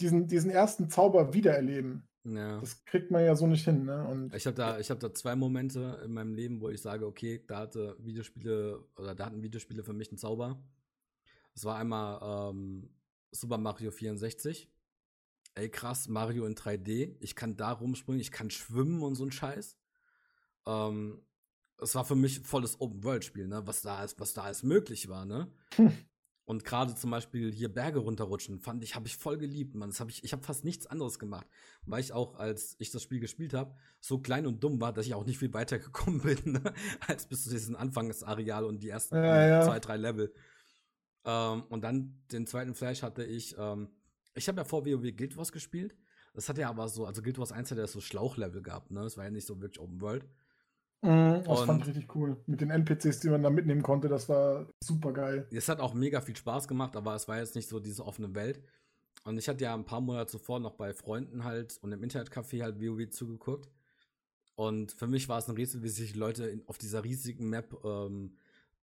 diesen, diesen ersten Zauber wiedererleben. Ja. Das kriegt man ja so nicht hin. Ne? Und ich habe da, hab da zwei Momente in meinem Leben, wo ich sage, okay, da hatte Videospiele oder da hatten Videospiele für mich einen Zauber. Das war einmal ähm, Super Mario 64. Ey, krass, Mario in 3D. Ich kann da rumspringen, ich kann schwimmen und so ein Scheiß. Ähm, es war für mich volles Open-World-Spiel, ne? Was da als, was da als möglich war, ne? Und gerade zum Beispiel hier Berge runterrutschen, fand ich, habe ich voll geliebt, man. Das habe ich, ich habe fast nichts anderes gemacht, weil ich auch, als ich das Spiel gespielt habe, so klein und dumm war, dass ich auch nicht viel weiter gekommen bin, ne? als bis zu diesem Anfangsareal und die ersten Ja, ja. zwei, drei Level. Ähm, und dann den zweiten Flash hatte ich, ähm, ich habe ja vor WoW Guild Wars gespielt. Das hat ja aber so, also Guild Wars 1 hat ja so Schlauchlevel gehabt, ne? Das war ja nicht so wirklich Open World. Mhm, das fand Und- ich richtig cool. Mit den NPCs, die man da mitnehmen konnte, das war super geil. Es hat auch mega viel Spaß gemacht, aber es war jetzt nicht so diese offene Welt. Und ich hatte ja ein paar Monate zuvor noch bei Freunden halt und im Internetcafé halt WoW zugeguckt. Und für mich war es ein Rätsel, wie sich Leute in, auf dieser riesigen Map ähm,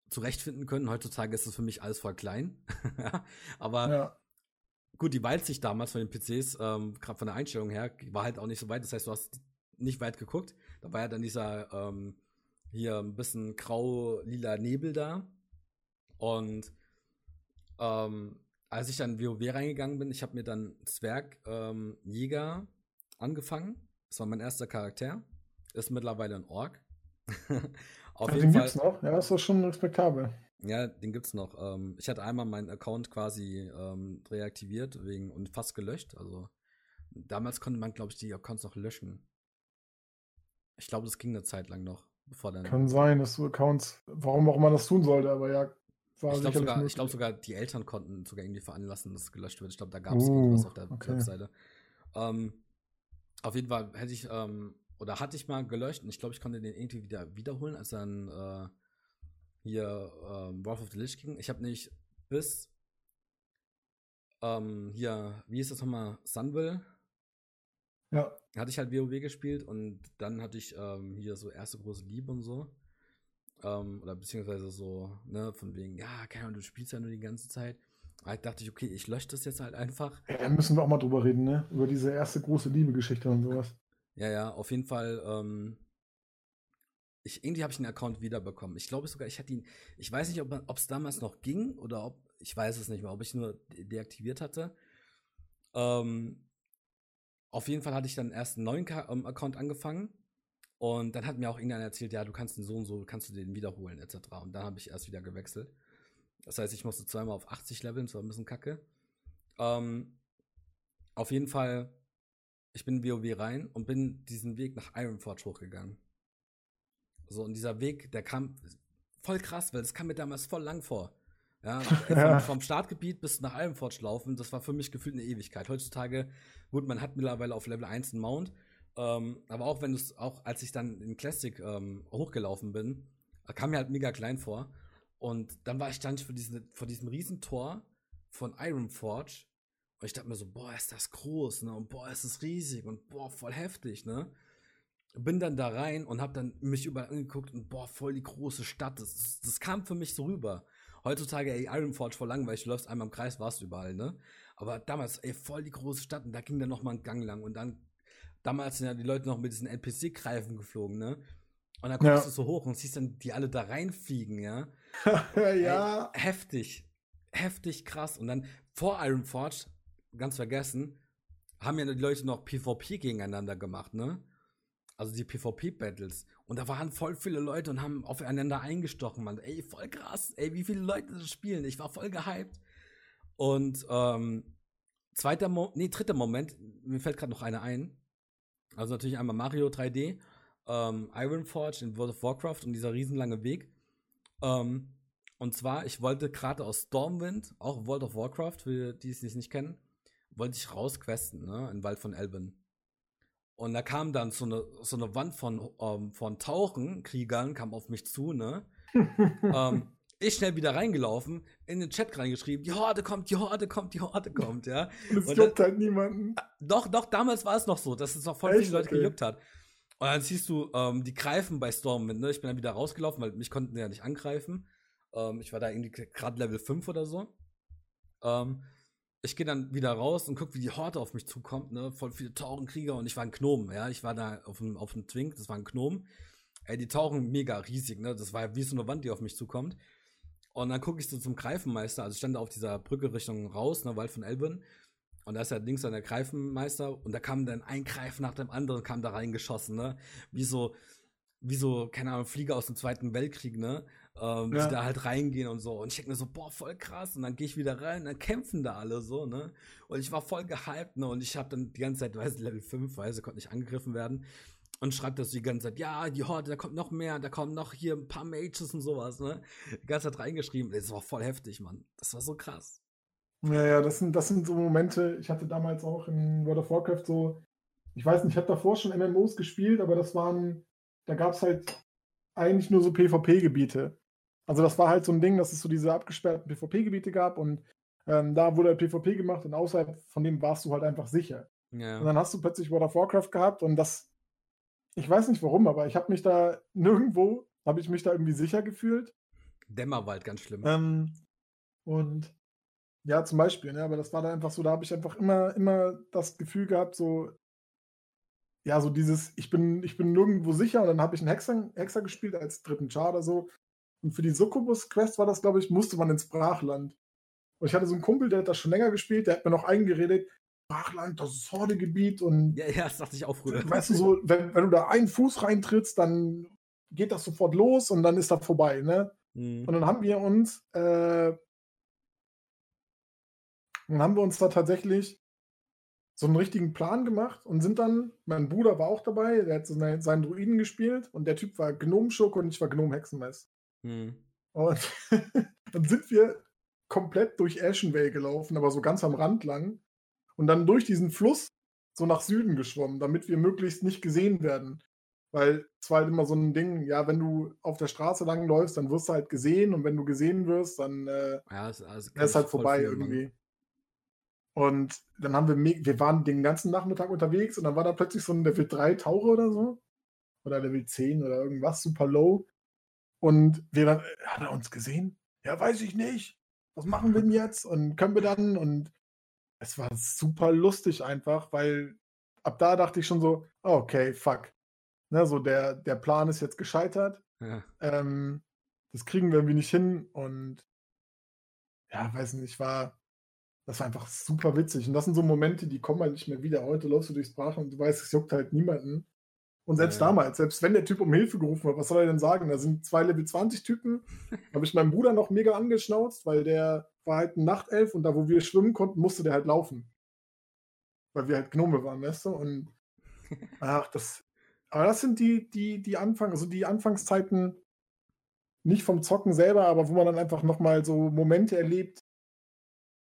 zurechtfinden können. Heutzutage ist es für mich alles voll klein. Aber Ja. gut, die Weitsicht damals von den PCs, ähm, gerade von der Einstellung her, war halt auch nicht so weit. Das heißt, du hast nicht weit geguckt. Da war ja dann dieser ähm, hier ein bisschen grau-lila Nebel da. Und ähm, als ich dann WoW reingegangen bin, ich habe mir dann Zwerg ähm, Jäger angefangen. Das war mein erster Charakter. Ist mittlerweile ein Ork. Auf Ach, jeden den Fall. gibt's noch. Ja, das ist schon respektabel. Ja, den gibt's noch. Ähm, ich hatte einmal meinen Account quasi ähm, reaktiviert wegen und fast gelöscht. Also damals konnte man, glaube ich, die Accounts noch löschen. Ich glaube, das ging eine Zeit lang noch, bevor dann. Kann sein, dass du Accounts, warum auch immer das tun sollte, aber ja, war ich glaube sogar, ich glaub sogar, die Eltern konnten sogar irgendwie veranlassen, dass es gelöscht wird. Ich glaube, da gab es Uh, irgendwas auf der okay. Webseite. Ähm, auf jeden Fall hätte ich, ähm, oder hatte ich mal gelöscht und ich glaube, ich konnte den irgendwie wieder wiederholen, als dann äh, hier ähm, Wrath of the Lich King. Ich habe nicht bis ähm, hier, wie ist das nochmal, Sunville, Ja, hatte ich halt WoW gespielt und dann hatte ich ähm, hier so erste große Liebe und so. Ähm, oder beziehungsweise so, ne, von wegen, ja, keine Ahnung, du spielst ja nur die ganze Zeit. Ich dachte ich, okay, ich lösche das jetzt halt einfach. Ja, da müssen wir auch mal drüber reden, ne? Über diese erste große Liebe-Geschichte und sowas. Ja, ja, auf jeden Fall. Ähm, ich, irgendwie habe ich den Account wiederbekommen. Ich glaube sogar, ich hatte ihn. Ich weiß nicht, ob es damals noch ging oder ob. Ich weiß es nicht mehr, ob ich nur de deaktiviert hatte. Ähm, auf jeden Fall hatte ich dann erst einen neuen Ka ähm, Account angefangen. Und dann hat mir auch irgendeiner erzählt, ja, du kannst den so und so, kannst du den wiederholen, etc. Und dann habe ich erst wieder gewechselt. Das heißt, ich musste zweimal auf 80 leveln, das war ein bisschen kacke. Ähm, auf jeden Fall, ich bin in WoW rein und bin diesen Weg nach Ironforge hochgegangen. So, und dieser Weg, der kam voll krass, weil das kam mir damals voll lang vor. Ja, Ja. vom, vom Startgebiet bis nach Ironforge laufen, das war für mich gefühlt eine Ewigkeit. Heutzutage, gut, man hat mittlerweile auf Level 1 einen Mount, ähm, aber auch wenn du es, auch als ich dann in Classic ähm, hochgelaufen bin, kam mir halt mega klein vor. Und dann war ich stand ich vor, diese, vor diesem riesen Tor von Ironforge und ich dachte mir so, boah, ist das groß, ne? Und boah, ist das riesig und boah, voll heftig, ne? Bin dann da rein und hab dann mich überall angeguckt und boah, voll die große Stadt. Das, das, das kam für mich so rüber. Heutzutage, ey, Ironforge voll langweilig, du läufst einmal im Kreis, warst du überall, ne? Aber damals, ey, voll die große Stadt und da ging dann noch mal ein Gang lang und dann, damals sind ja die Leute noch mit diesen NPC-Greifen geflogen, ne? Und dann kommst Ja. du so hoch und siehst dann die alle da reinfliegen, ja? ja. Ey, heftig. Heftig krass. Und dann vor Ironforge, ganz vergessen, haben ja die Leute noch PvP gegeneinander gemacht, ne? Also die PvP-Battles. Und da waren voll viele Leute und haben aufeinander eingestochen, Mann. Ey, voll krass. Ey, wie viele Leute das spielen. Ich war voll gehypt. Und ähm, zweiter Mo nee, dritter Moment, mir fällt gerade noch einer ein. Also natürlich einmal Mario 3D, ähm, Ironforge in World of Warcraft und dieser riesenlange Weg. Ähm, und zwar, ich wollte gerade aus Stormwind, auch World of Warcraft, für die es nicht kennen, wollte ich rausquesten, ne, in Wald von Elben. Und da kam dann so eine, so eine Wand von, ähm, von Tauchenkriegern, kam auf mich zu, ne. ähm, ich schnell wieder reingelaufen, in den Chat reingeschrieben, die Horde kommt, die Horde kommt, die Horde kommt, ja. Und es juckt halt niemanden. Doch, doch, damals war es noch so, dass es noch voll Echt? viele Leute Okay. gejuckt hat. Und dann siehst du, ähm, die greifen bei Stormwind, ne? Ich bin dann wieder rausgelaufen, weil mich konnten die ja nicht angreifen. Ähm, ich war da irgendwie gerade Level 5 oder so. Ähm, ich gehe dann wieder raus und guck, wie die Horde auf mich zukommt, ne? Voll viele Tauchenkrieger und ich war ein Gnom, ja. Ich war da auf dem, auf dem Twink, das war ein Gnom. Ey, die tauchen mega riesig, ne? Das war wie so eine Wand, die auf mich zukommt. Und dann gucke ich so zum Greifenmeister, also ich stand da auf dieser Brücke Richtung raus, ne, Wald von Elben. Und da ist ja links dann der Greifenmeister und da kam dann ein Greifen nach dem anderen, kam da reingeschossen, ne? Wie so, wie so, keine Ahnung, Flieger aus dem Zweiten Weltkrieg, ne? Ähm, ja. Die da halt reingehen und so. Und ich denke mir so, boah, voll krass. Und dann gehe ich wieder rein, dann kämpfen da alle so, ne? Und ich war voll gehypt, ne? Und ich habe dann die ganze Zeit, weißt, Level 5, weil sie konnte nicht angegriffen werden. Und schreibt das die ganze Zeit, ja, die Horde, da kommt noch mehr, da kommen noch hier ein paar Mages und sowas, ne? Die ganze Zeit reingeschrieben. Das war voll heftig, Mann. Das war so krass. Ja, ja, das sind, das sind so Momente. Ich hatte damals auch in World of Warcraft so, ich weiß nicht, ich habe davor schon MMOs gespielt, aber das waren, da gab es halt eigentlich nur so PvP-Gebiete. Also das war halt so ein Ding, dass es so diese abgesperrten PvP-Gebiete gab und ähm, da wurde halt PvP gemacht und außerhalb von dem warst du halt einfach sicher. Ja. Und dann hast du plötzlich World of Warcraft gehabt und das, ich weiß nicht warum, aber ich habe mich da nirgendwo, habe ich mich da irgendwie sicher gefühlt. Dämmerwald, ganz schlimm. Ähm, und ja, zum Beispiel, ne, aber das war da einfach so, da habe ich einfach immer, immer das Gefühl gehabt, so, ja, so dieses, ich bin, ich bin nirgendwo sicher und dann habe ich einen Hexer, Hexer gespielt als dritten Char oder so. Und für die Succubus-Quest war das, glaube ich, musste man ins Brachland. Und ich hatte so einen Kumpel, der hat das schon länger gespielt, der hat mir noch eingeredet, Brachland, das ist Hordegebiet und. Ja, ja, das dachte ich auch früher. Weißt du, so, wenn, wenn du da einen Fuß reintrittst, dann geht das sofort los und dann ist das vorbei, ne? Mhm. Und dann haben wir uns, äh, dann haben wir uns da tatsächlich so einen richtigen Plan gemacht und sind dann, mein Bruder war auch dabei, der hat so eine, seinen Druiden gespielt und der Typ war Gnomschurke und ich war Gnome-Hexenmeister. Hm. Und dann sind wir komplett durch Ashenvale gelaufen, aber so ganz am Rand lang und dann durch diesen Fluss so nach Süden geschwommen, damit wir möglichst nicht gesehen werden. Weil es war halt immer so ein Ding, ja, wenn du auf der Straße lang läufst, dann wirst du halt gesehen und wenn du gesehen wirst, dann äh, ja, also ist halt vorbei irgendwie. Machen. Und dann haben wir, wir waren den ganzen Nachmittag unterwegs und dann war da plötzlich so ein Level 3 Taucher oder so. Oder Level 10 oder irgendwas, super low. Und wir dann, äh, hat er uns gesehen? Ja, weiß ich nicht. Was machen wir denn jetzt? Und können wir dann? Und es war super lustig einfach, weil ab da dachte ich schon so, okay, fuck. Ne, so der, der Plan ist jetzt gescheitert. Ja. Ähm, das kriegen wir irgendwie nicht hin. Und ja, weiß nicht, war, das war einfach super witzig. Und das sind so Momente, die kommen halt nicht mehr wieder. Heute läufst du durchs Brach und du weißt, es juckt halt niemanden. Und selbst ja. damals, selbst wenn der Typ um Hilfe gerufen hat, was soll er denn sagen? Da sind zwei Level 20 Typen. habe ich meinen Bruder noch mega angeschnauzt, weil der war halt ein Nachtelf und da, wo wir schwimmen konnten, musste der halt laufen. Weil wir halt Gnome waren, weißt du? Und ach, das. Aber das sind die, die, die Anfang, also die Anfangszeiten nicht vom Zocken selber, aber wo man dann einfach nochmal so Momente erlebt,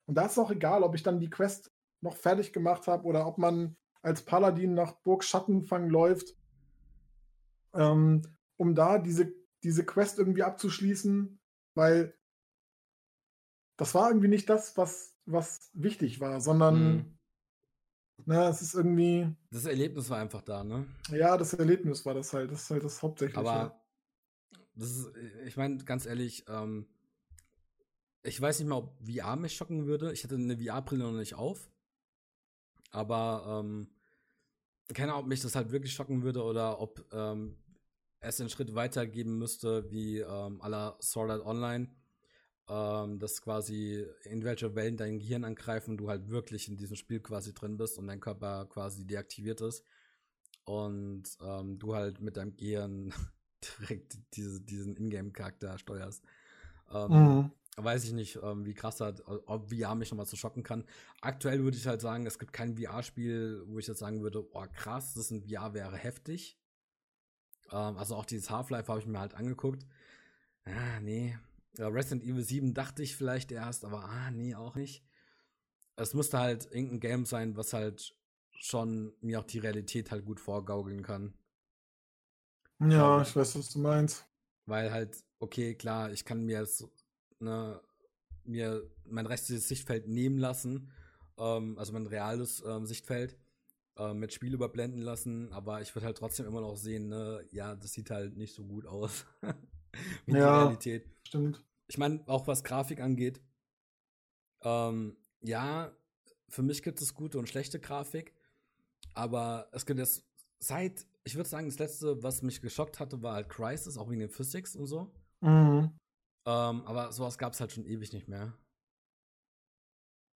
und da ist es auch egal, ob ich dann die Quest noch fertig gemacht habe oder ob man als Paladin nach Burg Schattenfang läuft, ähm, um da diese, diese Quest irgendwie abzuschließen, weil das war irgendwie nicht das, was, was wichtig war, sondern mhm. na, es ist irgendwie. Das Erlebnis war einfach da, ne? Ja, das Erlebnis war das halt. Das ist halt das Hauptsächliche. Aber das ist, ich meine, ganz ehrlich, ähm, ich weiß nicht mal, ob VR mich schocken würde. Ich hatte eine VR-Brille noch nicht auf. Aber ähm, keine Ahnung, ob mich das halt wirklich schocken würde oder ob ähm, es einen Schritt weiter geben müsste, wie ähm, la Sword Art Online, ähm, dass quasi in welche Wellen dein Gehirn angreifen, du halt wirklich in diesem Spiel quasi drin bist und dein Körper quasi deaktiviert ist und ähm, du halt mit deinem Gehirn direkt diese, diesen Ingame-Charakter steuerst. Ähm, mhm weiß ich nicht, ähm, wie krass das, ob VR mich nochmal so schocken kann. Aktuell würde ich halt sagen, es gibt kein VR-Spiel, wo ich jetzt sagen würde, oh krass, das in VR wäre heftig. Ähm, also auch dieses Half-Life habe ich mir halt angeguckt. Ah, nee. Resident Evil 7 dachte ich vielleicht erst, aber ah, nee, auch nicht. Es müsste halt irgendein Game sein, was halt schon mir auch die Realität halt gut vorgaukeln kann. Ja, ähm, ich weiß, was du meinst. Weil halt, okay, klar, ich kann mir jetzt ne, mir mein restliches Sichtfeld nehmen lassen, ähm, also mein reales ähm, Sichtfeld äh, mit Spiel überblenden lassen, aber ich würde halt trotzdem immer noch sehen, ne, ja, das sieht halt nicht so gut aus wie ja, die Realität. Stimmt. Ich meine, auch was Grafik angeht, ähm, ja, für mich gibt es gute und schlechte Grafik, aber es gibt jetzt seit, ich würde sagen, das letzte, was mich geschockt hatte, war halt Crisis, auch wegen den Physics und so. Mhm. Ähm, aber sowas gab es halt schon ewig nicht mehr.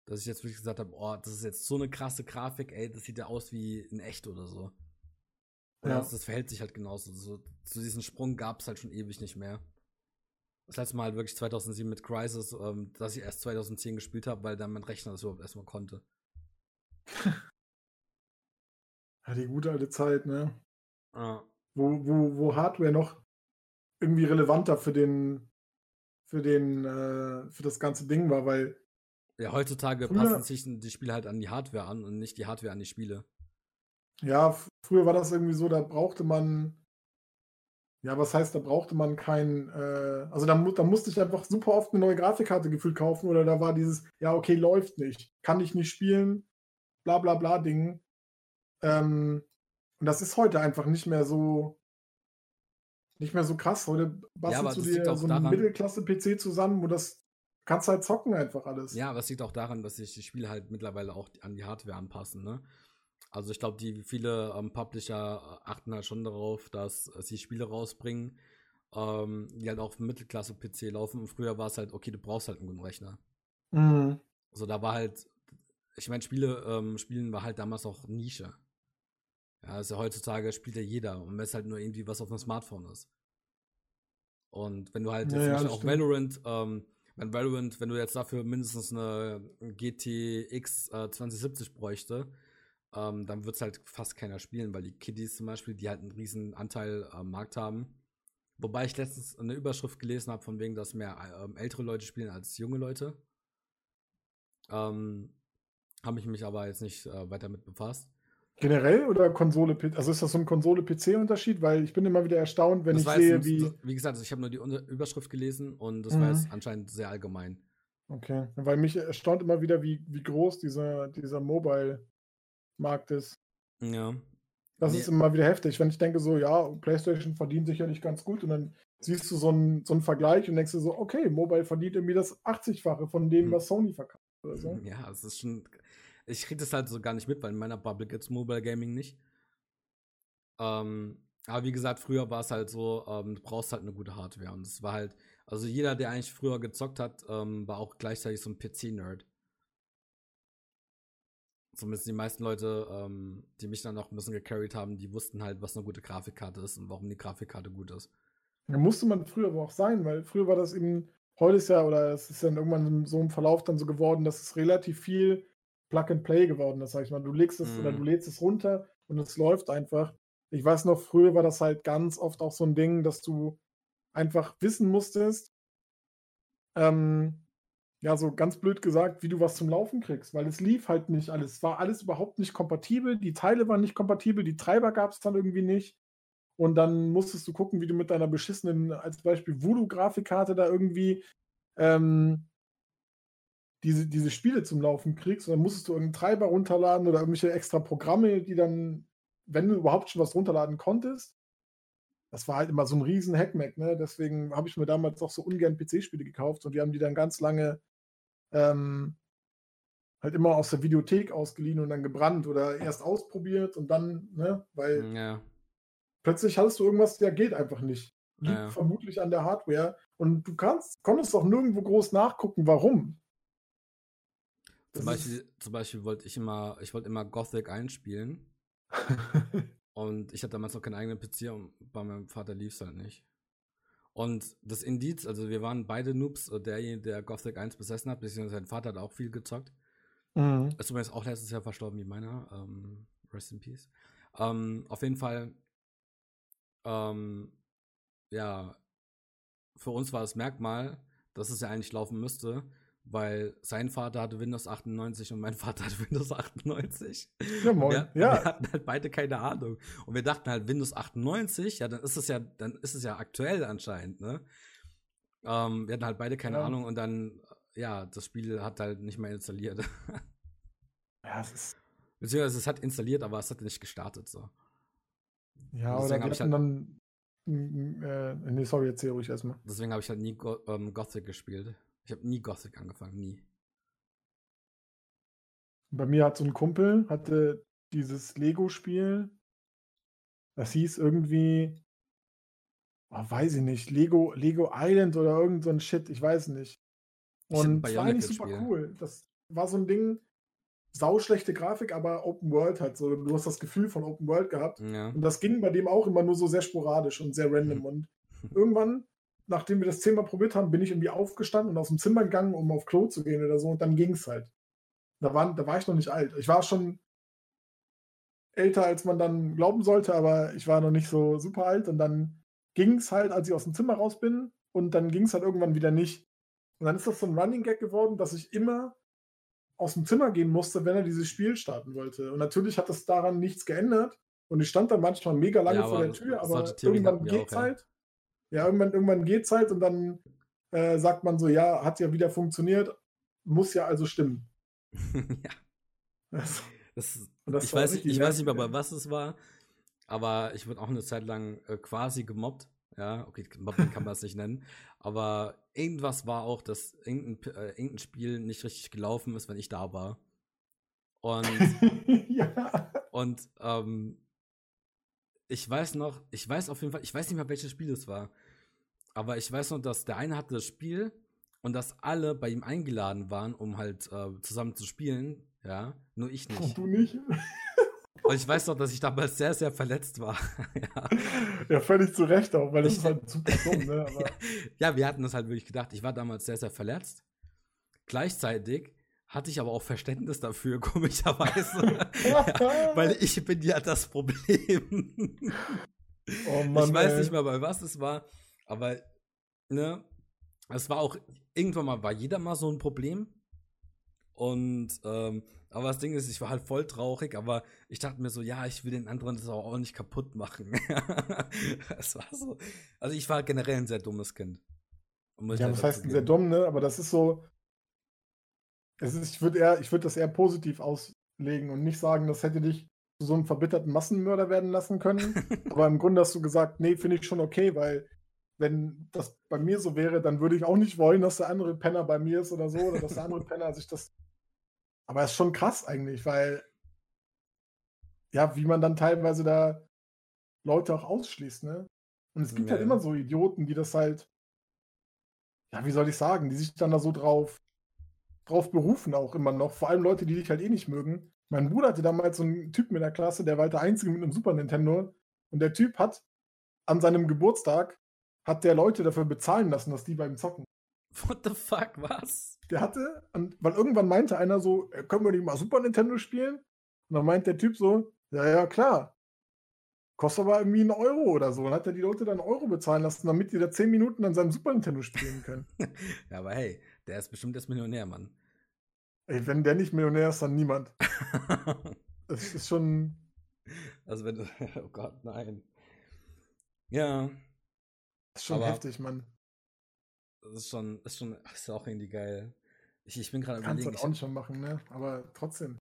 Dass ich jetzt wirklich gesagt habe, oh, das ist jetzt so eine krasse Grafik, ey, das sieht ja aus wie in echt oder so. Ja. Das, das, verhält sich halt genauso. So, so diesen Sprung gab es halt schon ewig nicht mehr. Das letzte Mal halt wirklich 2007 mit Crisis, ähm, dass ich erst 2010 gespielt habe, weil dann mein Rechner das überhaupt erstmal konnte. ja, die gute alte Zeit, ne? Ja. Wo, wo, wo Hardware noch irgendwie relevanter für den, für den, äh, für das ganze Ding war, weil. Ja, heutzutage früher, passen sich die Spiele halt an die Hardware an und nicht die Hardware an die Spiele. Ja, früher war das irgendwie so, da brauchte man. Ja, was heißt, da brauchte man kein, äh, also da, da musste ich einfach super oft eine neue Grafikkarte gefühlt kaufen oder da war dieses, ja, okay, läuft nicht, kann ich nicht spielen, bla bla bla Ding. Ähm, und das ist heute einfach nicht mehr so, nicht mehr so krass. Heute bastelst ja, du dir so einen Mittelklasse-PC zusammen, wo das kannst halt zocken einfach alles. Ja, aber es liegt auch daran, dass sich die Spiele halt mittlerweile auch an die Hardware anpassen, ne? Also ich glaube, die viele ähm, Publisher achten halt schon darauf, dass sie Spiele rausbringen, ähm, die halt auf Mittelklasse-PC laufen. Und früher war es halt, okay, du brauchst halt einen guten Rechner. Mhm. Also da war halt, ich meine, Spiele, ähm, Spielen war halt damals auch Nische. Ja, also heutzutage spielt ja jeder und wenn es halt nur irgendwie was auf dem Smartphone ist. Und wenn du halt ja, ja, auch stimmt. Valorant, ähm, wenn Valorant, wenn du jetzt dafür mindestens eine GTX äh, 2070 bräuchte, ähm, dann wird es halt fast keiner spielen, weil die Kiddies zum Beispiel, die halt einen riesen Anteil am Markt haben. Wobei ich letztens eine Überschrift gelesen habe, von wegen, dass mehr ähm, ältere Leute spielen als junge Leute. Ähm, habe ich mich aber jetzt nicht äh, weiter mit befasst. Generell oder Konsole, also ist das so ein Konsole-PC-Unterschied? Weil ich bin immer wieder erstaunt, wenn das ich sehe, ein, wie. Wie gesagt, also ich habe nur die Überschrift gelesen und das mhm. war jetzt anscheinend sehr allgemein. Okay, weil mich erstaunt immer wieder, wie, wie groß dieser, dieser Mobile-Markt ist. Ja. Das nee. ist immer wieder heftig, wenn ich denke, so, ja, PlayStation verdient sicherlich ganz gut und dann siehst du so einen, so einen Vergleich und denkst du so, okay, Mobile verdient irgendwie das 80-fache von dem, hm. was Sony verkauft. Oder so. Ja, es ist schon ich kriege das halt so gar nicht mit, weil in meiner Bubble gibt's Mobile Gaming nicht. Ähm, aber wie gesagt, früher war es halt so, ähm, du brauchst halt eine gute Hardware. Und es war halt, also jeder, der eigentlich früher gezockt hat, ähm, war auch gleichzeitig so ein PC-Nerd. Zumindest die meisten Leute, ähm, die mich dann auch ein bisschen gecarried haben, die wussten halt, was eine gute Grafikkarte ist und warum die Grafikkarte gut ist. Ja, musste man früher aber auch sein, weil früher war das eben, heute ist ja, oder es ist dann irgendwann so im Verlauf dann so geworden, dass es relativ viel Plug and Play geworden das sag ich mal. Du legst es mhm. oder du lädst es runter und es läuft einfach. Ich weiß noch, früher war das halt ganz oft auch so ein Ding, dass du einfach wissen musstest, ähm, ja, so ganz blöd gesagt, wie du was zum Laufen kriegst, weil es lief halt nicht alles. Es war alles überhaupt nicht kompatibel, die Teile waren nicht kompatibel, die Treiber gab es dann irgendwie nicht. Und dann musstest du gucken, wie du mit deiner beschissenen, als Beispiel Voodoo-Grafikkarte da irgendwie ähm, diese, diese Spiele zum Laufen kriegst. Und dann musstest du irgendeinen Treiber runterladen oder irgendwelche extra Programme, die dann, wenn du überhaupt schon was runterladen konntest, das war halt immer so ein riesen Hackmack, ne? Deswegen habe ich mir damals auch so ungern PC-Spiele gekauft und wir haben die dann ganz lange ähm, halt immer aus der Videothek ausgeliehen und dann gebrannt oder erst ausprobiert und dann, ne, weil ja. plötzlich hattest du irgendwas, der geht einfach nicht. Liegt ja. vermutlich an der Hardware und du kannst, konntest auch nirgendwo groß nachgucken, warum. Zum Beispiel, zum Beispiel wollte ich immer, ich wollte immer Gothic einspielen. und ich hatte damals noch keinen eigenen PC und bei meinem Vater lief es halt nicht. Und das Indiz, also wir waren beide Noobs, äh, derjenige, der Gothic 1 besessen hat, beziehungsweise sein Vater hat auch viel gezockt. Mhm. Ist übrigens auch letztes Jahr verstorben wie meiner. Ähm, rest in Peace. Ähm, auf jeden Fall, ähm, ja, für uns war das Merkmal, dass es ja eigentlich laufen müsste, weil sein Vater hatte Windows 98 und mein Vater hatte Windows 98. Ja, moin. Wir, ja. wir hatten halt beide keine Ahnung. Und wir dachten halt, Windows 98, ja, dann ist es ja, dann ist es ja aktuell anscheinend, ne? Ähm, wir hatten halt beide keine ja. Ahnung und dann, ja, das Spiel hat halt nicht mehr installiert. ja, es ist. Beziehungsweise es hat installiert, aber es hat nicht gestartet, so. Ja, oder wir hatten halt, dann. Äh, nee, sorry, erzähl ruhig erstmal. Deswegen habe ich halt nie Go ähm, Gothic gespielt. Ich habe nie Gothic angefangen, nie. Bei mir hat so ein Kumpel, hatte dieses Lego-Spiel, das hieß irgendwie, oh, weiß ich nicht, Lego, Lego Island oder irgend so ein Shit, ich weiß nicht. Und das war eigentlich super cool. Das war so ein Ding, sauschlechte Grafik, aber Open World halt so. Du hast das Gefühl von Open World gehabt. Ja. Und das ging bei dem auch immer nur so sehr sporadisch und sehr random. Mhm. Und irgendwann, nachdem wir das zehnmal probiert haben, bin ich irgendwie aufgestanden und aus dem Zimmer gegangen, um auf Klo zu gehen oder so. Und dann ging es halt. Da, war, da war ich noch nicht alt. Ich war schon älter, als man dann glauben sollte, aber ich war noch nicht so super alt. Und dann ging es halt, als ich aus dem Zimmer raus bin. Und dann ging es halt irgendwann wieder nicht. Und dann ist das so ein Running Gag geworden, dass ich immer aus dem Zimmer gehen musste, wenn er dieses Spiel starten wollte. Und natürlich hat das daran nichts geändert. Und ich stand dann manchmal mega lange Ja, vor der Tür, aber irgendwann geht's auch, ja. halt. Ja, irgendwann, irgendwann geht's halt und dann äh, sagt man so, ja, hat ja wieder funktioniert, muss ja also stimmen. ja. Das, Das, Und das ich, weiß, richtig ich weiß nicht mehr, bei was es war, aber ich wurde auch eine Zeit lang äh, quasi gemobbt. Ja, okay, Mobbing kann man es nicht nennen. Aber irgendwas war auch, dass irgendein, äh, irgendein Spiel nicht richtig gelaufen ist, wenn ich da war. Und, ja. und ähm, ich weiß noch, ich weiß auf jeden Fall, ich weiß nicht mehr, welches Spiel es war. Aber ich weiß noch, dass der eine hatte das Spiel und dass alle bei ihm eingeladen waren, um halt äh, zusammen zu spielen. Ja, nur ich nicht. Und du nicht? Und ich weiß noch, dass ich damals sehr, sehr verletzt war. ja. Ja, völlig zu Recht auch, weil das Ich- ist halt super dumm, ne? Aber ja, wir hatten das halt wirklich gedacht. Ich war damals sehr, sehr verletzt. Gleichzeitig hatte ich aber auch Verständnis dafür, komischerweise. ja, weil ich bin ja das Problem. oh Mann, ich weiß ey. nicht mehr, bei was es war, aber ne, es war auch, irgendwann mal war jeder mal so ein Problem. Und, ähm, aber das Ding ist, ich war halt voll traurig, aber ich dachte mir so, ja, ich will den anderen das auch nicht kaputt machen. Es war so. Also ich war generell ein sehr dummes Kind. Ja, halt dazu heißt sehr dumm, ne? Aber das ist so. Es ist, ich würde eher, ich würde das eher positiv auslegen und nicht sagen, das hätte dich zu so einem verbitterten Massenmörder werden lassen können. Aber im Grunde hast du gesagt, nee, finde ich schon okay, weil wenn das bei mir so wäre, dann würde ich auch nicht wollen, dass der andere Penner bei mir ist oder so, oder dass der andere Penner sich das. Aber es ist schon krass eigentlich, weil ja, wie man dann teilweise da Leute auch ausschließt, ne? Und es gibt Ja, halt ja. immer so Idioten, die das halt, ja, wie soll ich sagen, die sich dann da so drauf, drauf berufen auch immer noch. Vor allem Leute, die dich halt eh nicht mögen. Mein Bruder hatte damals so einen Typen in der Klasse, der war halt der Einzige mit einem Super Nintendo. Und der Typ hat an seinem Geburtstag, hat der Leute dafür bezahlen lassen, dass die beim Zocken. What the fuck, was? Der hatte, und, weil irgendwann meinte einer so, "Äh, können wir nicht mal Super Nintendo spielen? Und dann meint der Typ so, ja, ja, klar. Kostet aber irgendwie einen Euro oder so. Und hat er die Leute dann einen Euro bezahlen lassen, damit die da zehn Minuten an seinem Super Nintendo spielen können. Ja, aber hey, der ist bestimmt jetzt Millionär, Mann. Ey, wenn der nicht Millionär ist, dann niemand. Es ist schon, also wenn du, oh Gott, nein. Ja, ist schon Aber- heftig, Mann. das ist schon, ist schon, ist auch irgendwie geil. Ich, ich bin gerade Kannst überlegen, du ich, auch nicht mehr machen, ne? Aber trotzdem.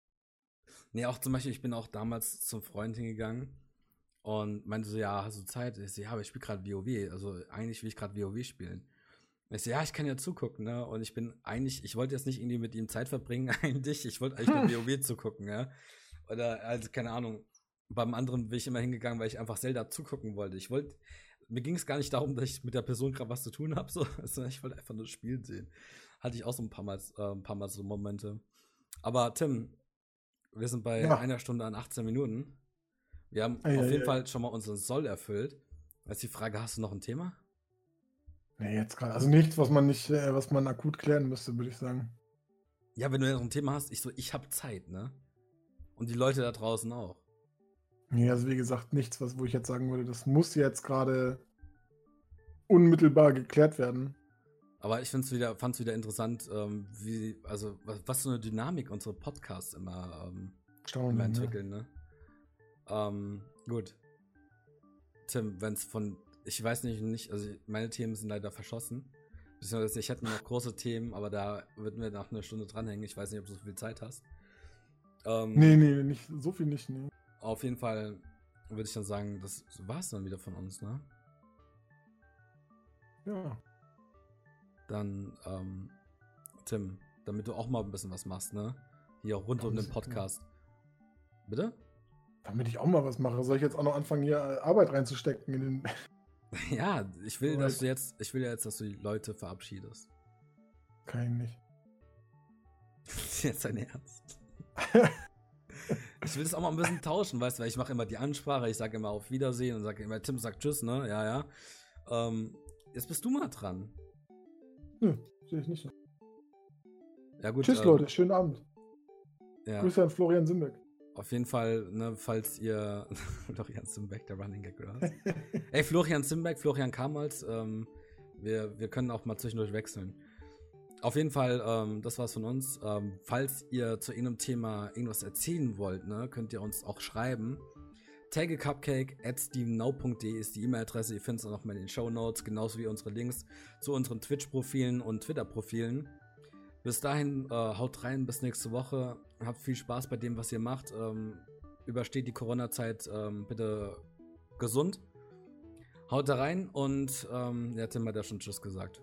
nee, auch zum Beispiel, ich bin auch damals zum Freund hingegangen und meinte so, ja, hast du Zeit? Ich so, ja, aber ich spiele gerade WoW, also eigentlich will ich gerade WoW spielen. Ich so, ja, ich kann ja zugucken, ne? Und ich bin eigentlich, ich wollte jetzt nicht irgendwie mit ihm Zeit verbringen, eigentlich, ich wollte eigentlich nur WoW zugucken, ja. Oder, also, keine Ahnung. Beim anderen bin ich immer hingegangen, weil ich einfach Zelda zugucken wollte. Ich wollte, mir ging es gar nicht darum, dass ich mit der Person gerade was zu tun habe, so, sondern ich wollte einfach nur spielen sehen. Hatte ich auch so ein paar Mal, äh, ein paar Mal so Momente. Aber Tim, wir sind bei Ja. einer Stunde an 18 Minuten. Wir haben Ei, auf jeden ei. Fall schon mal unseren Soll erfüllt. Jetzt die Frage, hast du noch ein Thema? Nee, jetzt gerade. Also nichts, was man nicht, äh, was man akut klären müsste, würde ich sagen. Ja, wenn du noch ein Thema hast, ich so, ich habe Zeit, ne? Und die Leute da draußen auch. Nee, also wie gesagt, nichts, was, wo ich jetzt sagen würde, das muss jetzt gerade unmittelbar geklärt werden. Aber ich find's wieder, fand's wieder interessant, ähm, wie, also was, was so eine Dynamik unsere Podcasts immer, ähm, immer. Ne? entwickeln, ne? Ähm, gut. Tim, wenn's von, ich weiß nicht, nicht, also meine Themen sind leider verschossen. Beziehungsweise ich hätte noch große Themen, aber da würden wir nach einer Stunde dranhängen. Ich weiß nicht, ob du so viel Zeit hast. Ähm, Nee, nee, nicht, so viel nicht, nee. Auf jeden Fall würde ich dann sagen, das war's dann wieder von uns, ne? Ja. Dann, ähm, Tim, damit du auch mal ein bisschen was machst, ne? Hier rund Ja, um den. Podcast. Bitte? Damit ich auch mal was mache, soll ich jetzt auch noch anfangen, hier äh, Arbeit reinzustecken in den. Ja, ich will, dass du jetzt, ich will ja jetzt, dass du die Leute verabschiedest. Kann ich nicht. Jetzt dein Ernst. ich will das auch mal ein bisschen tauschen, weißt du, weil ich mache immer die Ansprache, ich sage immer auf Wiedersehen und sage immer, Tim sagt Tschüss, ne? Ja, ja. Ähm, jetzt bist du mal dran. Nö, sehe ich nicht so. Ja, gut. Tschüss, ähm, Leute, schönen Abend. Ja. Grüße an Florian Simbeck. Auf jeden Fall, ne, falls ihr. Florian Simbeck, der Running Gag, oder was? Ey, Florian Simbeck, Florian Kamals, ähm, wir, wir können auch mal zwischendurch wechseln. Auf jeden Fall, ähm, das war's von uns. Ähm, falls ihr zu irgendeinem Thema irgendwas erzählen wollt, ne, könnt ihr uns auch schreiben. Taggecupcake at stevennow.de ist die E-Mail-Adresse. Ihr findet es auch noch mal in den Show Notes, genauso wie unsere Links zu unseren Twitch-Profilen und Twitter-Profilen. Bis dahin, äh, haut rein, bis nächste Woche. Habt viel Spaß bei dem, was ihr macht. Ähm, übersteht die Corona-Zeit ähm, bitte gesund. Haut da rein und ähm, ja, Tim hat ja schon Tschüss gesagt.